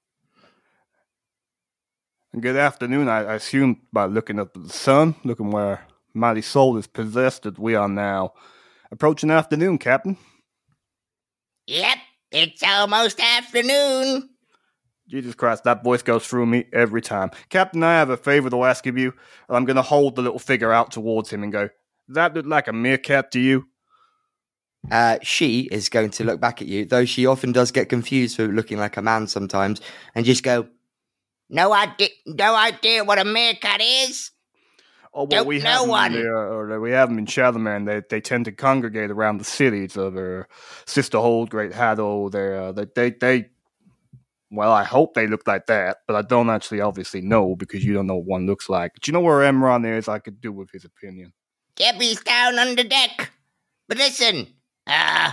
Speaker 4: Good afternoon. I, I assume by looking up at the sun, looking where Mighty Soul is possessed, that we are now approaching afternoon, Captain.
Speaker 5: Yep, it's almost afternoon.
Speaker 4: Jesus Christ, that voice goes through me every time. Captain, I have a favor to ask of you. I'm going to hold the little figure out towards him and go, that look like a meerkat to you?
Speaker 2: Uh, she is going to look back at you, though she often does get confused for looking like a man sometimes, and just go,
Speaker 5: No idea, no idea what a meerkat is.
Speaker 4: Oh, well,
Speaker 5: Don't
Speaker 4: we
Speaker 5: know one.
Speaker 4: or we have them in Shadowmend. They they tend to congregate around the cities of their Sister Hold, Great Haddo. They uh, they they they. Well, I hope they look like that, but I don't actually obviously know because you don't know what one looks like. Do you know where Emron is? I could do with his opinion.
Speaker 5: Debbie's down on the deck. But listen, uh,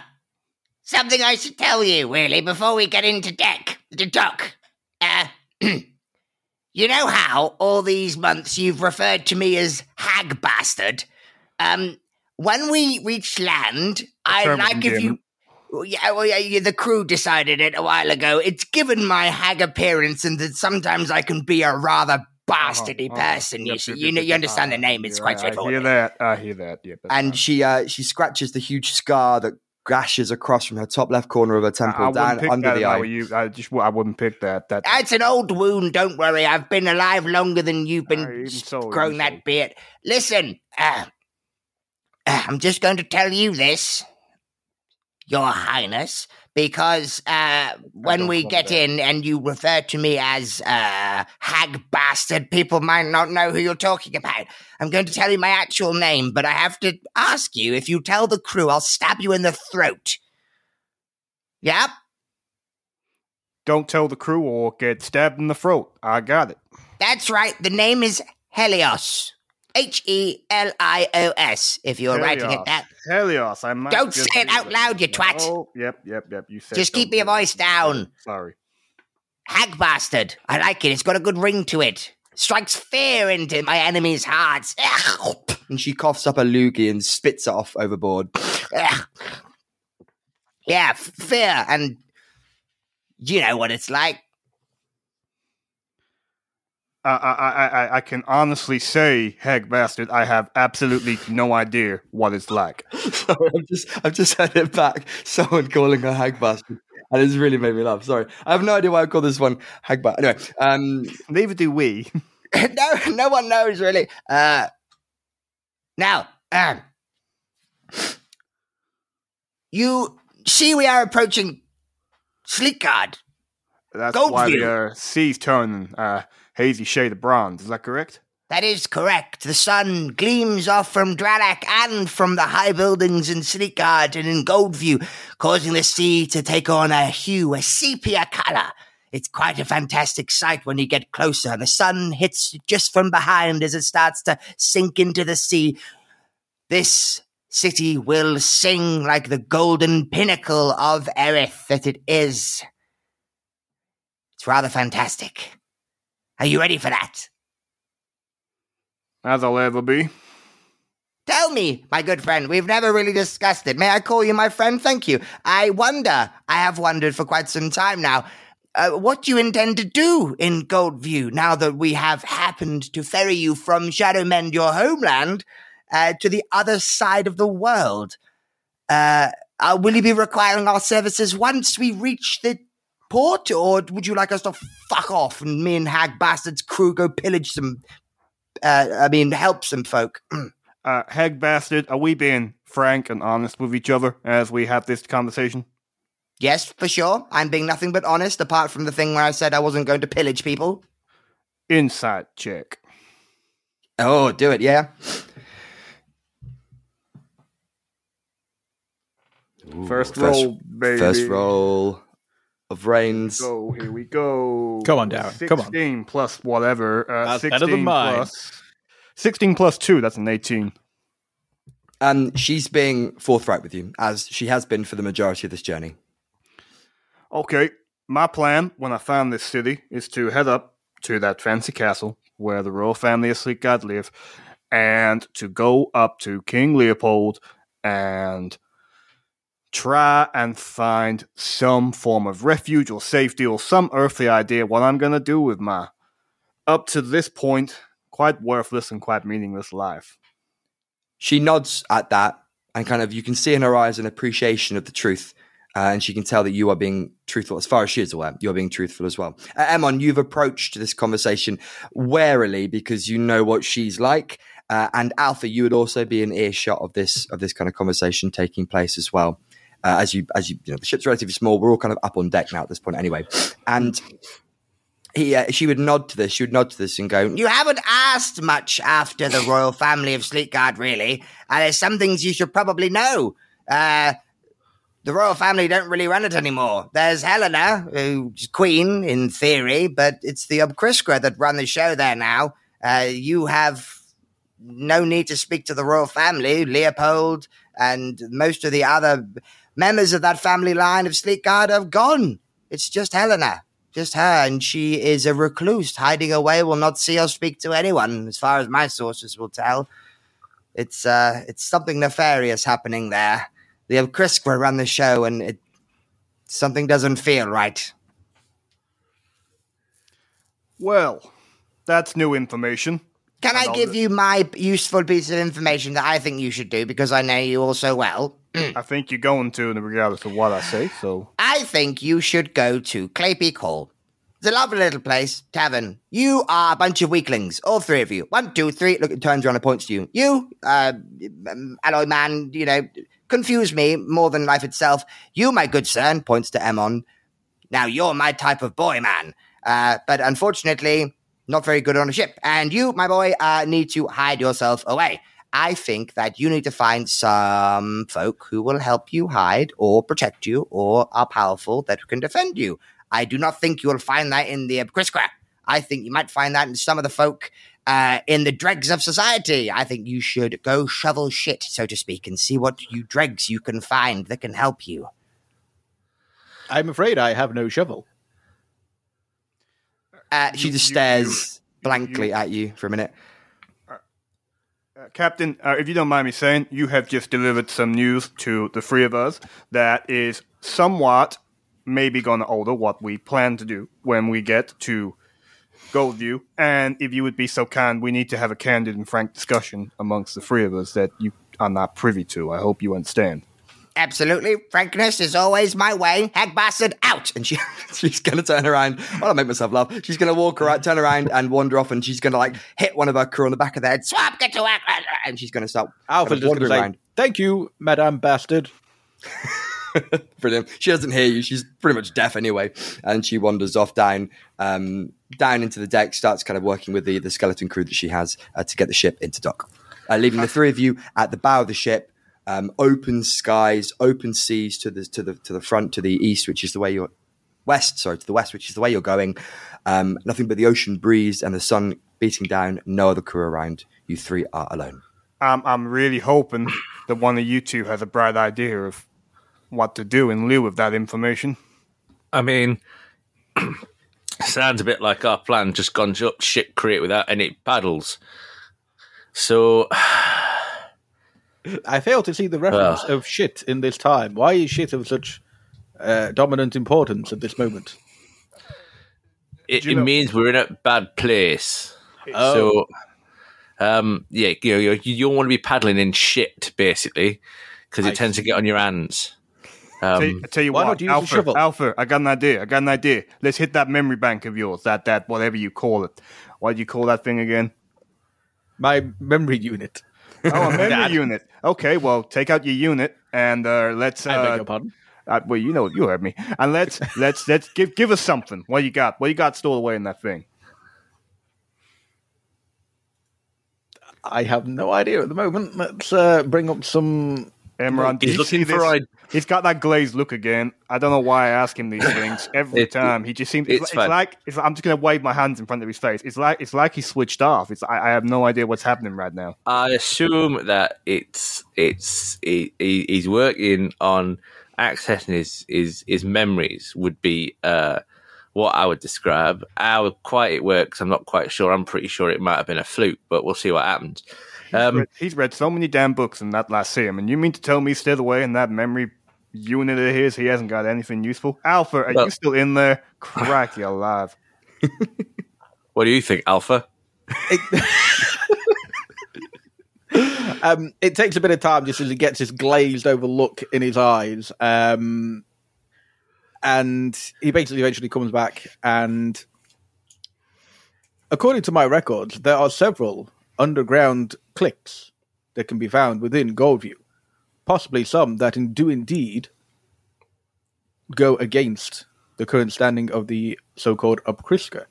Speaker 5: something I should tell you, really, before we get into deck, the dock. Uh, you know how all these months you've referred to me as hag bastard? Um, when we reach land, I'd like if you. Well, Yeah, well, yeah, yeah, the crew decided it a while ago. It's given my hag appearance, and that sometimes I can be a rather bastardy
Speaker 4: Uh-huh, uh-huh.
Speaker 5: person.
Speaker 4: Yep,
Speaker 5: you see,
Speaker 4: yep,
Speaker 5: you know,
Speaker 4: yep,
Speaker 5: you understand the
Speaker 4: uh,
Speaker 5: name. It's quite
Speaker 4: I
Speaker 5: straightforward.
Speaker 4: hear that. I hear that. Yep.
Speaker 2: and she uh, she scratches the huge scar that gashes across from her top left corner of her
Speaker 4: I, I
Speaker 2: temple down under the
Speaker 4: I
Speaker 2: eye.
Speaker 4: you. I just I wouldn't pick that. That
Speaker 5: It's an old wound. Don't worry. I've been alive longer than you've
Speaker 4: Uh,
Speaker 5: been
Speaker 4: so,
Speaker 5: growing that
Speaker 4: so.
Speaker 5: beard. Listen, uh, uh, I'm just going to tell you this, Your Highness, because uh, when we get
Speaker 4: that.
Speaker 5: in and you refer to me as uh, hag bastard, people might not know who you're talking about. I'm going to tell you my actual name, but I have to ask you if you tell the crew, I'll stab you in the throat. Yep.
Speaker 4: don't tell the crew or get stabbed in the throat. I got it.
Speaker 5: That's right. The name is Helios. H E L I O S, if you're writing it that.
Speaker 4: Helios, I might
Speaker 5: Don't say it out
Speaker 4: there.
Speaker 5: loud, you twat.
Speaker 4: Oh, yep, yep, yep. You said.
Speaker 5: Just keep your voice down.
Speaker 4: Sorry.
Speaker 5: Hag bastard. I like it. It's got a good ring to it. Strikes fear into my enemies' hearts.
Speaker 2: And she coughs up a loogie and spits it off overboard.
Speaker 5: Yeah, fear, and you know what it's like.
Speaker 4: I, I, I, I- I can honestly say, Hag bastard, I have absolutely no idea what it's like.
Speaker 2: Sorry, I've just I've just had it back. Someone calling her hag bastard. And it's really made me laugh. Sorry. I have no idea why I call this one hag bastard. Anyway, um
Speaker 4: Neither do we.
Speaker 5: no, no one knows really. Uh, now, um, you see, we are approaching Sleekguard.
Speaker 4: That's
Speaker 5: Gold
Speaker 4: why uh, sea's turning uh, hazy shade of bronze. Is that correct?
Speaker 5: That is correct. The sun gleams off from Dralak and from the high buildings in Sleekguard and in Goldview, causing the sea to take on a hue, a sepia color. It's quite a fantastic sight when you get closer. The sun hits just from behind as it starts to sink into the sea. This city will sing like the golden pinnacle of Erith that it is. It's rather fantastic. Are you ready for that?
Speaker 4: As I'll ever be.
Speaker 5: Tell me, my good friend, we've never really discussed it. May I call you my friend? Thank you. I wonder, I have wondered for quite some time now, uh, what you intend to do in Goldview now that we have happened to ferry you from Shadowmend, your homeland, uh, to the other side of the world. Uh, uh, will you be requiring our services once we reach the port, or would you like us to fuck off and me and Hag Bastard's crew go pillage some, uh, I mean, help some folk?
Speaker 4: Uh, Hag bastard, are we being frank and honest with each other as we have this conversation?
Speaker 5: Yes, for sure. I'm being nothing but honest, apart from the thing where I said I wasn't going to pillage people.
Speaker 4: Insight check.
Speaker 2: Oh, do it, yeah.
Speaker 4: First,
Speaker 2: First-
Speaker 4: roll, baby.
Speaker 2: First roll of Reigns.
Speaker 4: Go, here we go.
Speaker 3: Come on, Darren, come on.
Speaker 4: 16 plus whatever. Uh,
Speaker 3: That's
Speaker 4: 16
Speaker 3: better than mine.
Speaker 4: 16 plus 2, that's an 18.
Speaker 2: And she's being forthright with you, as she has been for the majority of this journey.
Speaker 4: Okay, my plan when I found this city is to head up to that fancy castle where the royal family of Sleekguard live, and to go up to King Leopold and try and find some form of refuge or safety or some earthly idea what I'm gonna do with my up to this point quite worthless and quite meaningless life.
Speaker 2: She nods at that, and kind of you can see in her eyes an appreciation of the truth. Uh, and she can tell that you are being truthful, as far as she is aware. You're being truthful as well. Uh, Emron, you've approached this conversation warily because you know what she's like. Uh, and Alpha, you would also be in earshot of this of this kind of conversation taking place as well. Uh, as you as you you know, the ship's relatively small. We're all kind of up on deck now at this point, anyway. And he, uh, she would nod to this. She would nod to this and go,
Speaker 5: You haven't asked much after the royal family of Sleekguard, really. Uh, there's some things you should probably know. Uh, the royal family don't really run it anymore. There's Helena, who's queen in theory, but it's the Obcriskra that run the show there now. Uh, you have no need to speak to the royal family. Leopold and most of the other members of that family line of Sleekguard have gone. It's just Helena, just her, and she is a recluse, hiding away, will not see or speak to anyone, as far as my sources will tell. It's uh, it's something nefarious happening there. The Obcriskra run the show, and it something doesn't feel right.
Speaker 4: Well, that's new information.
Speaker 5: Can I
Speaker 4: And I'll
Speaker 5: give
Speaker 4: do-
Speaker 5: you my useful piece of information that I think you should do because I know you all so well?
Speaker 4: I think you're going to, regardless of what I say. So
Speaker 5: I think you should go to Claypeak Hall. It's a lovely little place, tavern. You are a bunch of weaklings, all three of you. One, two, three. Look, it turns around and points to you. You, uh, um, alloy man, you know, confuse me more than life itself. You, my good sir, points to Emron. Now, you're my type of boy, man. Uh, but unfortunately, not very good on a ship. And you, my boy, uh, need to hide yourself away. I think that you need to find some folk who will help you hide or protect you or are powerful that can defend you. I do not think you will find that in the Abkriskra. I think you might find that in some of the folk uh, in the dregs of society. I think you should go shovel shit, so to speak, and see what you dregs you can find that can help you.
Speaker 3: I'm afraid I have no shovel.
Speaker 5: Uh,
Speaker 2: she
Speaker 4: You-
Speaker 2: just
Speaker 4: you-
Speaker 2: stares
Speaker 4: you-
Speaker 2: blankly
Speaker 4: you-
Speaker 2: at you for a minute.
Speaker 4: Uh, Captain, uh, if you don't mind me saying, you have just delivered some news to the three of us that is somewhat maybe going to alter what we plan to do when we get to Goldview. And if you would be so kind, we need to have a candid and frank discussion amongst the three of us that you are not privy to. I hope you understand.
Speaker 5: Absolutely. Frankness is always my way. Hag bastard out.
Speaker 2: And she, she's going to turn around. I'll make myself laugh. She's going to walk around, turn around, and wander off. And she's going to like hit one of her crew on the back of the head.
Speaker 5: Swap, get to work.
Speaker 2: And she's going to start
Speaker 3: just
Speaker 2: wandering
Speaker 3: say,
Speaker 2: around.
Speaker 3: "Thank you, Madame Bastard."
Speaker 2: Brilliant. She doesn't hear you. She's pretty much deaf anyway, and she wanders off down um, down into the deck. Starts kind of working with the the skeleton crew that she has uh, to get the ship into dock, uh, leaving the three of you at the bow of the ship. Um, open skies, open seas to the to the to the front, to the east, which is the way you're west. Sorry, to the west, which is the way you're going. Um, nothing but the ocean breeze and the sun beating down. No other crew around. You three are alone.
Speaker 4: I'm I'm really hoping that one of you two has a bright idea of what to do in lieu of that information.
Speaker 1: I mean, sounds a bit like our plan just gone up shit creek without any paddles. So,
Speaker 3: I fail to see the reference of shit in this time. Why is shit of such uh, dominant importance at this moment?
Speaker 1: it, it means we're in a bad place.
Speaker 3: Oh.
Speaker 1: So, um, yeah, you know, you, you don't want to be paddling in shit, basically, because it
Speaker 3: I
Speaker 1: tends to get on your hands.
Speaker 4: Tell you,
Speaker 1: Um,
Speaker 4: I tell you
Speaker 3: why
Speaker 4: what,
Speaker 3: not use a
Speaker 4: Alpha,
Speaker 3: shovel?
Speaker 4: Alpha, I got an idea. I got an idea. Let's hit that memory bank of yours. That that whatever you call it. What do you call that thing again?
Speaker 3: My memory unit.
Speaker 4: Oh, a memory
Speaker 3: Dad.
Speaker 4: unit. Okay, well, take out your unit and uh, let's.
Speaker 3: I beg
Speaker 4: Uh,
Speaker 3: your pardon.
Speaker 4: uh, well, you know, you heard me. And let's let's let's give give us something. What you got? What you got stored away in that thing?
Speaker 3: I have no idea at the moment. Let's uh, bring up some.
Speaker 4: Emron, did
Speaker 1: He's looking for?
Speaker 4: He's got that glazed look again. I don't know why I ask him these things every
Speaker 1: It-
Speaker 4: time. He just seems. It's,
Speaker 1: it's
Speaker 4: it's like it's, I'm just gonna wave my hands in front of his face. It's like it's like he switched off. It's I, I have no idea what's happening right now.
Speaker 1: I assume that it's it's he, he, he's working on accessing his, his his memories would be uh, what I would describe. How quite it works, I'm not quite sure. I'm pretty sure it might have been a fluke, but we'll see what happens. Um,
Speaker 4: Read- he's read so many damn books in that last sim, and you mean to tell me still away in that memory unit of his, he hasn't got anything useful? Alpha, are
Speaker 1: Well-
Speaker 4: you still in there? Crack you alive.
Speaker 1: what do you think, Alpha?
Speaker 3: Um, it takes a bit of time just as he gets this glazed over look in his eyes. Um, and he basically eventually comes back and according to my records, there are several underground cliques that can be found within Goldview. Possibly some that do indeed go against the current standing of the so-called Upkriska.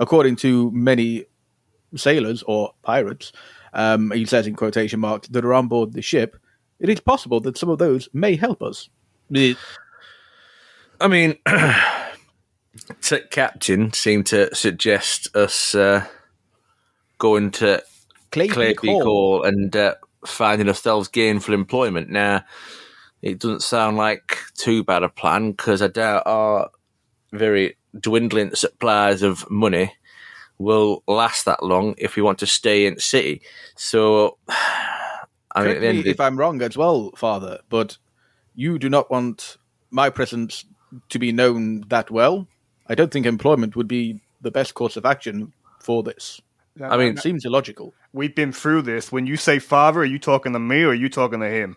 Speaker 3: According to many sailors or pirates, um, he says in quotation marks, that are on board the ship, it is possible that some of those may help us.
Speaker 1: I mean, Captain seemed to suggest us uh, going to
Speaker 3: Clay
Speaker 1: Clay
Speaker 3: Hall.
Speaker 1: Hall and uh, finding ourselves gainful employment. Now, it doesn't sound like too bad a plan because I doubt our very dwindling supplies of money will last that long if we want to stay in the city. So, I mean, at
Speaker 3: Correct
Speaker 1: the end
Speaker 3: me if I'm wrong as well, Father, but you do not want my presence to be known that well. I don't think employment would be the best course of action for this.
Speaker 1: I mean,
Speaker 3: It seems illogical.
Speaker 4: We've been through this. When you say father, are you talking to me or are you talking to him?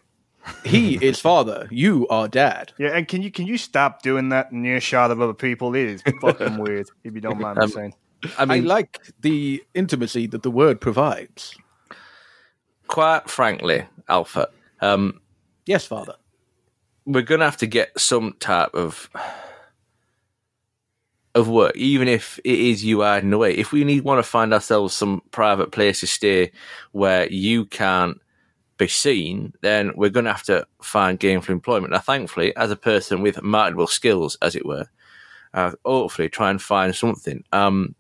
Speaker 3: He is father. You are dad.
Speaker 4: Yeah, and can you can you stop doing that near shot of other people? It is fucking weird, if you don't mind me
Speaker 1: Um,
Speaker 4: saying.
Speaker 1: I mean, I
Speaker 3: like the intimacy that the word provides.
Speaker 1: quite frankly, Alpha, um,
Speaker 3: Yes, Father.
Speaker 1: we're going to have to get some type of of work, even if it is you hiding away. If we need want to find ourselves some private place to stay where you can't be seen, then we're going to have to find gainful employment. Now, thankfully, as a person with marketable skills, as it were, uh, hopefully try and find something. Um,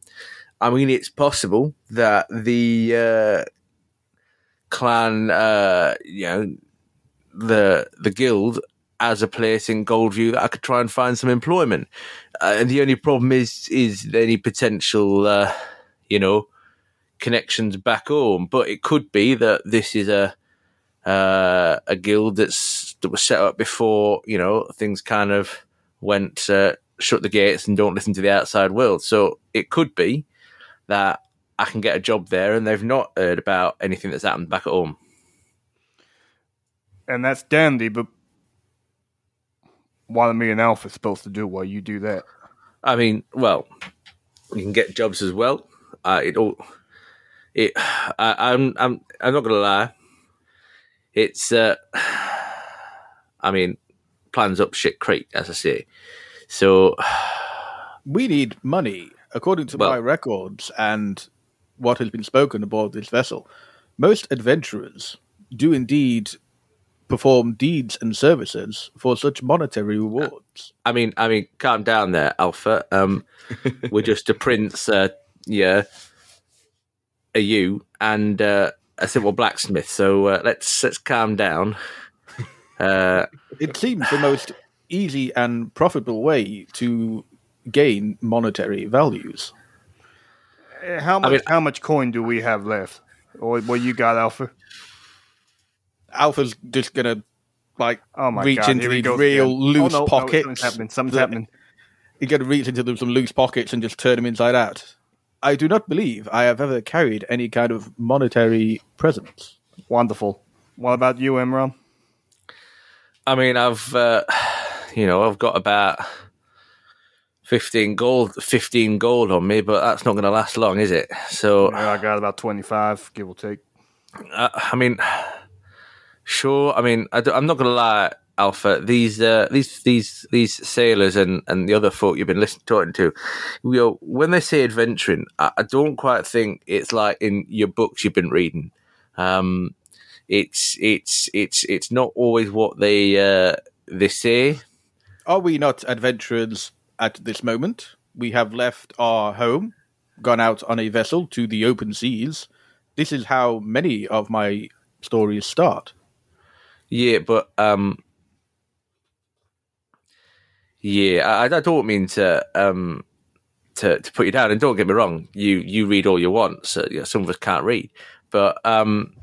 Speaker 1: I mean, it's possible that the uh, clan, uh, you know, the the guild as a place in Goldview that I could try and find some employment. Uh, and the only problem is is any potential, uh, you know, connections back home. But it could be that this is a uh, a guild that's that was set up before you know things kind of went uh, shut the gates and don't listen to the outside world. So it could be that I can get a job there, and they've not heard about anything that's happened back at home.
Speaker 4: And that's dandy, but what are me and Alpha supposed to do while you do that?
Speaker 1: I mean, well, you can get jobs as well. Uh, it all, it. I, I'm, I'm, I'm not gonna lie. It's, uh, I mean, plans up shit creek, as I say. So
Speaker 3: We need money, according to
Speaker 1: Well-
Speaker 3: my records and what has been spoken aboard this vessel. Most adventurers do indeed perform deeds and services for such monetary rewards.
Speaker 1: I mean, I mean, calm down there, Alpha. Um, we're just a prince, uh, yeah, a you, and uh, a simple blacksmith. So uh, let's let's calm down. Uh,
Speaker 3: It seems the most easy and profitable way to gain monetary values.
Speaker 4: Eh, How much?
Speaker 1: mean-
Speaker 4: how much coin do we have left? Or what you got, Alpha?
Speaker 3: Alpha's just gonna like
Speaker 4: Oh my
Speaker 3: reach
Speaker 4: god!
Speaker 3: into
Speaker 4: here
Speaker 3: these real
Speaker 4: again.
Speaker 3: loose
Speaker 4: oh, no,
Speaker 3: pockets.
Speaker 4: No, something's happening. Something's happening.
Speaker 3: He's gonna reach into them some loose pockets and just turn them inside out. I do not believe I have ever carried any kind of monetary presence.
Speaker 4: Wonderful. What about you, Emron?
Speaker 1: I mean, I've uh, you know, I've got about fifteen gold, fifteen gold on me, but that's not going to last long, is it? So
Speaker 4: Yeah, I got about twenty-five, give or take.
Speaker 1: uh, I mean, sure. I mean, I am not going to lie, Alpha. These uh, these these these sailors and, and the other folk you've been listening talking to, you know, when they say adventuring, I, I don't quite think it's like in your books you've been reading. Um, it's it's it's it's not always what they uh, they say.
Speaker 3: Are we not adventurers at this moment? We have left our home, gone out on a vessel to the open seas. This is how many of my stories start.
Speaker 1: Yeah, but um, yeah, I, I don't mean to um to to put you down. And don't get me wrong, you you read all you want. So you know, some of us can't read, but um,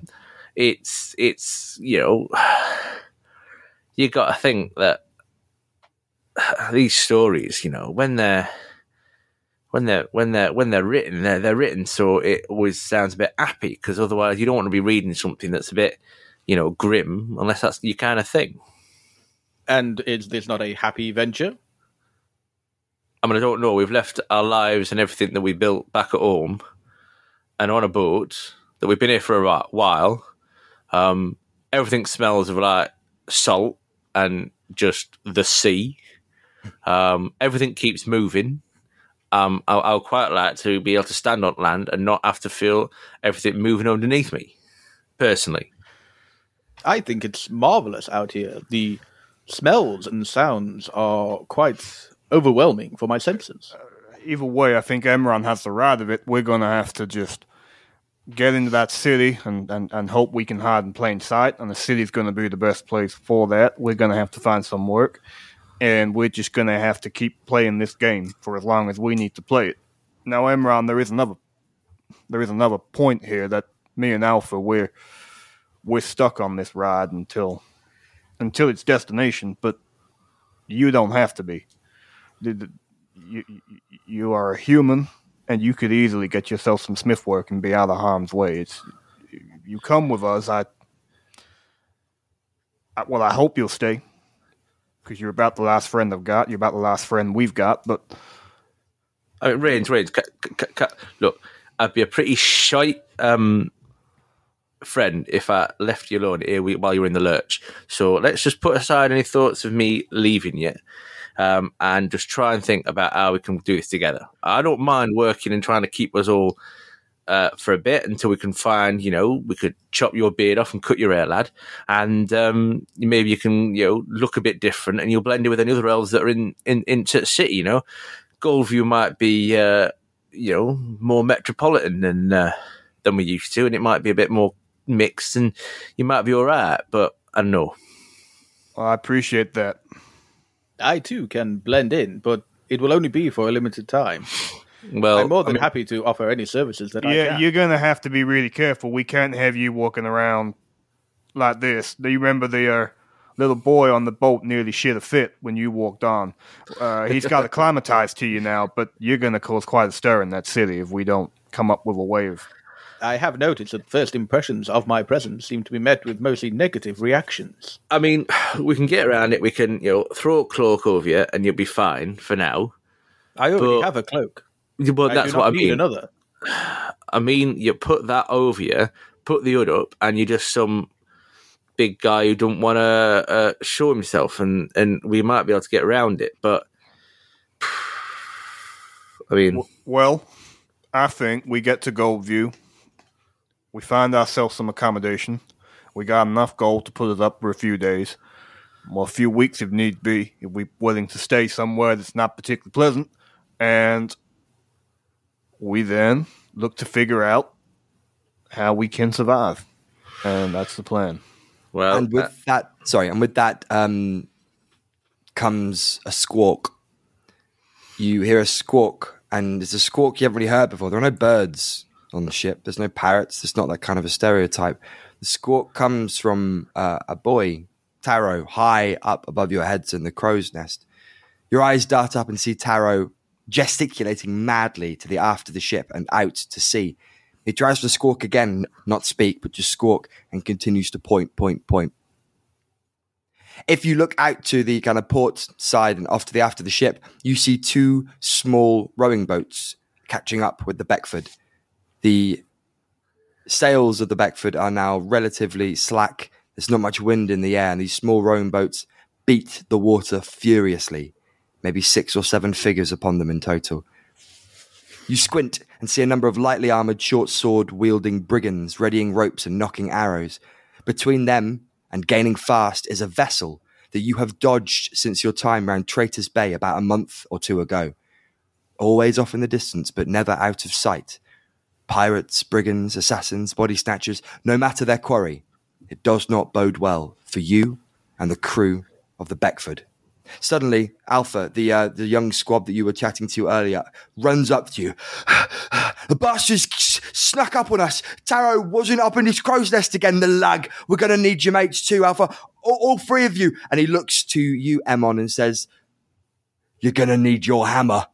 Speaker 1: it's it's you know, you got to think that these stories, you know, when they're when they're when they're when they're written, they're they're written so it always sounds a bit happy because otherwise you don't want to be reading something that's a bit you know grim unless that's your kind of thing.
Speaker 3: And is this not a happy venture?
Speaker 1: I mean, I don't know. We've left our lives and everything that we built back at home and on a boat that we've been here for a while. Um, everything smells of like salt and just the sea. Um, everything keeps moving. Um, I, I would quite like to be able to stand on land and not have to feel everything moving underneath me, personally.
Speaker 3: I think it's marvelous out here. The smells and sounds are quite overwhelming for my senses.
Speaker 4: Uh, either way, I think Emron has the right of it. We're gonna have to just get into that city and, and, and hope we can hide in plain sight. And the city's gonna be the best place for that. We're gonna have to find some work, and we're just gonna have to keep playing this game for as long as we need to play it. Now, Emron, there is another there is another point here that me and Alpha we're we're stuck on this ride until until its destination, but you don't have to be. You, you, are a human, and you could easily get yourself some smith work and be out of harm's way. It's you come with us. I, I well, I hope you'll stay because you're about the last friend I've got. You're about the last friend we've got. But
Speaker 1: I mean, ca- ca- look, I'd be a pretty shite um, friend if I left you alone here while you were in the lurch. So let's just put aside any thoughts of me leaving you um, and just try and think about how we can do this together. I don't mind working and trying to keep us all uh, for a bit until we can find, you know, we could chop your beard off and cut your hair, lad, and um, maybe you can, you know, look a bit different and you'll blend in with any other elves that are in in the city, you know. Goldview might be, uh, you know, more metropolitan than uh, than we used to, and it might be a bit more mixed, and you might be all right. But I don't know.
Speaker 4: well, I appreciate that.
Speaker 3: I too can blend in, but it will only be for a limited time.
Speaker 1: Well,
Speaker 3: I'm more
Speaker 1: I
Speaker 3: than
Speaker 1: mean,
Speaker 3: happy to offer any services that I
Speaker 4: Yeah, you're gonna have to be really careful. We can't have you walking around like this. Do you remember the uh, little boy on the boat nearly shit a fit when you walked on? Uh, he's got acclimatized to you now, but you're gonna cause quite a stir in that city if we don't come up with a way of.
Speaker 3: I have noticed that first impressions of my presence seem to be met with mostly negative reactions.
Speaker 1: I mean, we can get around it. We can, you know, throw a cloak over you, and you'll be fine for now.
Speaker 3: I already
Speaker 1: But-
Speaker 3: have a cloak.
Speaker 1: Well,
Speaker 3: I
Speaker 1: that's
Speaker 3: do
Speaker 1: what I
Speaker 3: not need
Speaker 1: mean.
Speaker 3: Another.
Speaker 1: I mean, you put that over you, put the hood up, and you're just some big guy who don't want to uh, show himself, and and we might be able to get around it. But I mean,
Speaker 4: Well, I think we get to Goldview. We find ourselves some accommodation. We got enough gold to put us up for a few days. Well, a few weeks if need be, if we're willing to stay somewhere that's not particularly pleasant. And we then look to figure out how we can survive. And that's the plan.
Speaker 1: well,
Speaker 2: and with
Speaker 1: uh,
Speaker 2: that, sorry, and with that um, comes a squawk. You hear a squawk, and it's a squawk you haven't really heard before. There are no birds on the ship. There's no parrots. It's not that kind of a stereotype. The squawk comes from uh, a boy, Taro, high up above your heads in the crow's nest. Your eyes dart up and see Taro gesticulating madly to the aft of the ship and out to sea. He tries to squawk again, not speak, but just squawk, and continues to point, point, point. If you look out to the kind of port side and off to the aft of the ship, you see two small rowing boats catching up with the Beckford. The sails of the Beckford are now relatively slack. There's not much wind in the air, and these small rowing boats beat the water furiously, maybe six or seven figures upon them in total. You squint and see a number of lightly armored, short sword wielding brigands readying ropes and nocking arrows. Between them and gaining fast is a vessel that you have dodged since your time round Traitor's Bay about a month or two ago. Always off in the distance, but never out of sight. Pirates, brigands, assassins, body snatchers, no matter their quarry, it does not bode well for you and the crew of the Beckford. Suddenly, Alpha, the uh, the young squab that you were chatting to earlier, runs up to you. the bastards snuck up on us. Taro wasn't up in his crow's nest again. The lag. We're going to need your mates too, Alpha. All, all three of you. And he looks to you, Emron, and says, "You're going to need your hammer."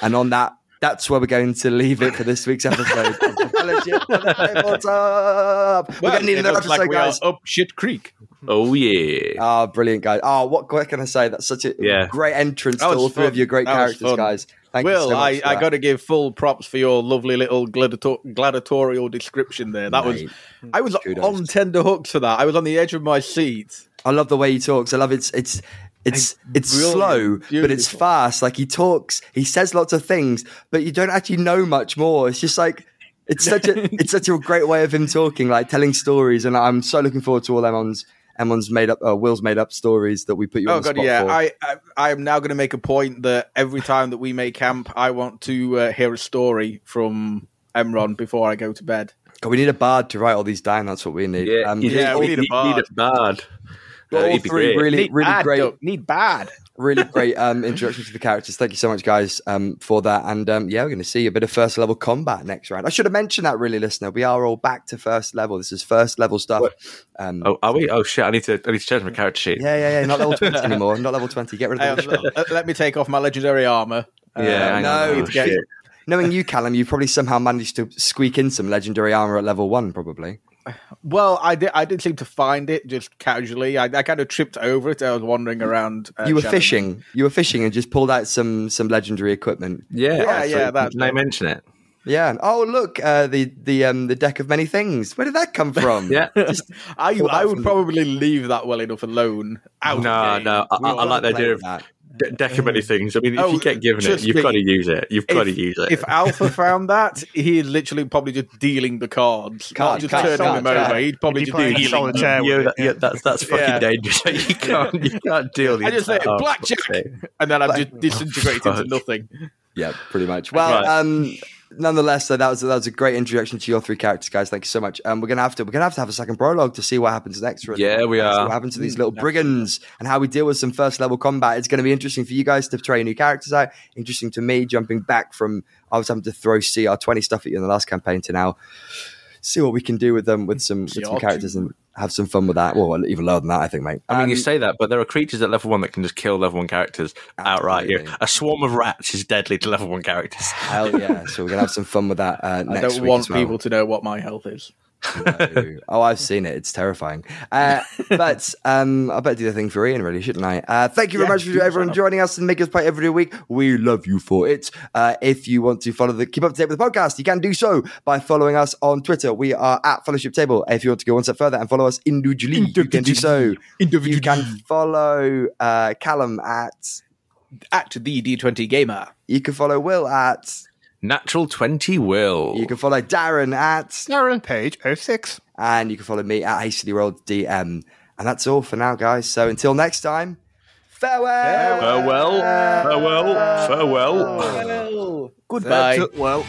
Speaker 2: And on that, that's where we're going to leave it for this week's episode. of the Fellowship of the Tabletop. We're going to need another
Speaker 3: looks like
Speaker 2: episode,
Speaker 3: we are
Speaker 2: guys.
Speaker 3: up shit creek.
Speaker 1: oh yeah,
Speaker 2: Oh, brilliant, guys. Oh, what, what can I say? That's such a
Speaker 1: Yeah.
Speaker 2: great entrance to
Speaker 3: was
Speaker 2: all three of your great
Speaker 3: That
Speaker 2: characters, guys. Thank
Speaker 3: Will,
Speaker 2: you so much
Speaker 3: I, I got to give full props for your lovely little gladiator- gladiatorial description there. That
Speaker 2: Mate,
Speaker 3: was I was
Speaker 2: kudos.
Speaker 3: on tender hooks for that. I was on the edge of my seat.
Speaker 2: I love the way he talks. I love it's it's it's it's
Speaker 3: Brilliant.
Speaker 2: slow, but it's fast. Like he talks, he says lots of things, but you don't actually know much more. It's just like it's such a it's such a great way of him talking, like telling stories. And I'm so looking forward to all Emron's Emron's made up, uh, Will's made up stories that we put you
Speaker 3: Oh
Speaker 2: on the
Speaker 3: god,
Speaker 2: spot
Speaker 3: yeah.
Speaker 2: for.
Speaker 3: I, I I am now going to make a point that every time that we make camp, I want to uh, hear a story from Emron before I go to bed.
Speaker 2: God, we need a bard to write all these down. That's what we need.
Speaker 1: yeah,
Speaker 2: Um,
Speaker 1: you
Speaker 3: yeah,
Speaker 1: need,
Speaker 3: we need a bard.
Speaker 1: Need a bard. Uh,
Speaker 2: all three
Speaker 1: great.
Speaker 2: really,
Speaker 3: need
Speaker 2: really
Speaker 3: bad,
Speaker 2: great.
Speaker 3: though. Need bad.
Speaker 2: really great um, introduction to the characters. Thank you so much, guys, um, for that. And um, yeah, we're going to see a bit of first level combat next round. I should have mentioned that, really, listener. We are all back to first level. This is first level stuff. Um,
Speaker 1: Oh, are we? Oh shit! I need to. I need to change my character sheet.
Speaker 2: yeah, yeah, yeah. Not level twenty anymore. Not level twenty. Get rid of that.
Speaker 3: let, let me take off my legendary armor.
Speaker 1: Yeah,
Speaker 3: Uh,
Speaker 2: no,
Speaker 1: know.
Speaker 3: need to get-
Speaker 1: shit.
Speaker 2: Knowing you, Callum, you probably somehow managed to squeak in some legendary armor at level one, probably.
Speaker 3: Well, I did. I did seem to find it just casually. I, I kind of tripped over it. I was wandering around. Uh,
Speaker 2: you were
Speaker 3: Shadowlands.
Speaker 2: fishing. You were fishing and just pulled out some some legendary equipment.
Speaker 1: Yeah,
Speaker 3: Yeah,
Speaker 1: actually,
Speaker 3: yeah, that's-
Speaker 1: Didn't I mention it?
Speaker 2: Yeah. Oh, look, uh, the the um the deck of many things. Where did that come from?
Speaker 1: Yeah.
Speaker 2: Just
Speaker 3: I, I would
Speaker 2: from-
Speaker 3: probably leave that well enough alone. Out
Speaker 1: No, no. I, I, I like the idea of
Speaker 2: that.
Speaker 1: De- deck of things. I mean, if
Speaker 3: Oh,
Speaker 1: you get given it, you've
Speaker 3: me.
Speaker 1: got to use it. You've got to use it.
Speaker 3: If Alpha found that, he is literally probably just dealing the cards,
Speaker 2: Card,
Speaker 3: not just
Speaker 2: card,
Speaker 3: turning
Speaker 2: card,
Speaker 3: them over. He'd probably
Speaker 4: He'd
Speaker 3: just
Speaker 4: play
Speaker 3: dealing.
Speaker 4: solitaire.
Speaker 1: yeah, that- yeah, that's that's fucking
Speaker 3: Yeah.
Speaker 1: dangerous. You can't you can't deal. the
Speaker 3: I just say
Speaker 1: entire-
Speaker 3: blackjack,
Speaker 1: Oh,
Speaker 3: and then I'm just disintegrated into
Speaker 1: Fuck.
Speaker 3: nothing.
Speaker 2: Yeah, pretty much. Well,
Speaker 1: Right.
Speaker 2: um, nonetheless, so that was that was a great introduction to your three characters, guys. Thank you so much. Um, we're gonna have to we're gonna have to have a second prologue to see what happens next. really.
Speaker 1: Yeah, we are.
Speaker 2: What happens to these little brigands and how we deal with some first level combat? It's going to be interesting for you guys to try new characters out. Interesting to me, jumping back from I was having to throw CR twenty stuff at you in the last campaign to now see what we can do with them with some with some characters and have some fun with that. Well, even lower than that, I think, mate.
Speaker 1: I mean, you
Speaker 2: Um,
Speaker 1: say that, but there are creatures at level one that can just kill level one characters outright. Here, a swarm of rats is deadly to level one characters.
Speaker 2: hell yeah! So we're gonna have some fun with that uh,
Speaker 3: I don't
Speaker 2: week
Speaker 3: want
Speaker 2: as well.
Speaker 3: people to know what my health is.
Speaker 2: No. oh, I've seen it. It's terrifying. Uh, but um, I better do the thing for Ian, really, shouldn't I? Uh, thank you very
Speaker 3: Yeah,
Speaker 2: much for everyone joining us and making us play every week. We love you for it. Uh, if you want to follow the keep up to date with the podcast, you can do so by following us on Twitter. We are at Fellowship Table. If you want to go one step further and follow us individually, you can do so. You can follow uh, Callum at.
Speaker 3: At the D20 Gamer.
Speaker 2: You can follow Will at.
Speaker 1: Natural 20 will.
Speaker 2: You can follow Darren at.
Speaker 4: Darren Page 06.
Speaker 2: and you can follow me at Hastily Rolled DM. And that's all for now, guys. So until next time, farewell.
Speaker 1: Farewell. Farewell. Farewell.
Speaker 3: Well, goodbye.
Speaker 4: Well,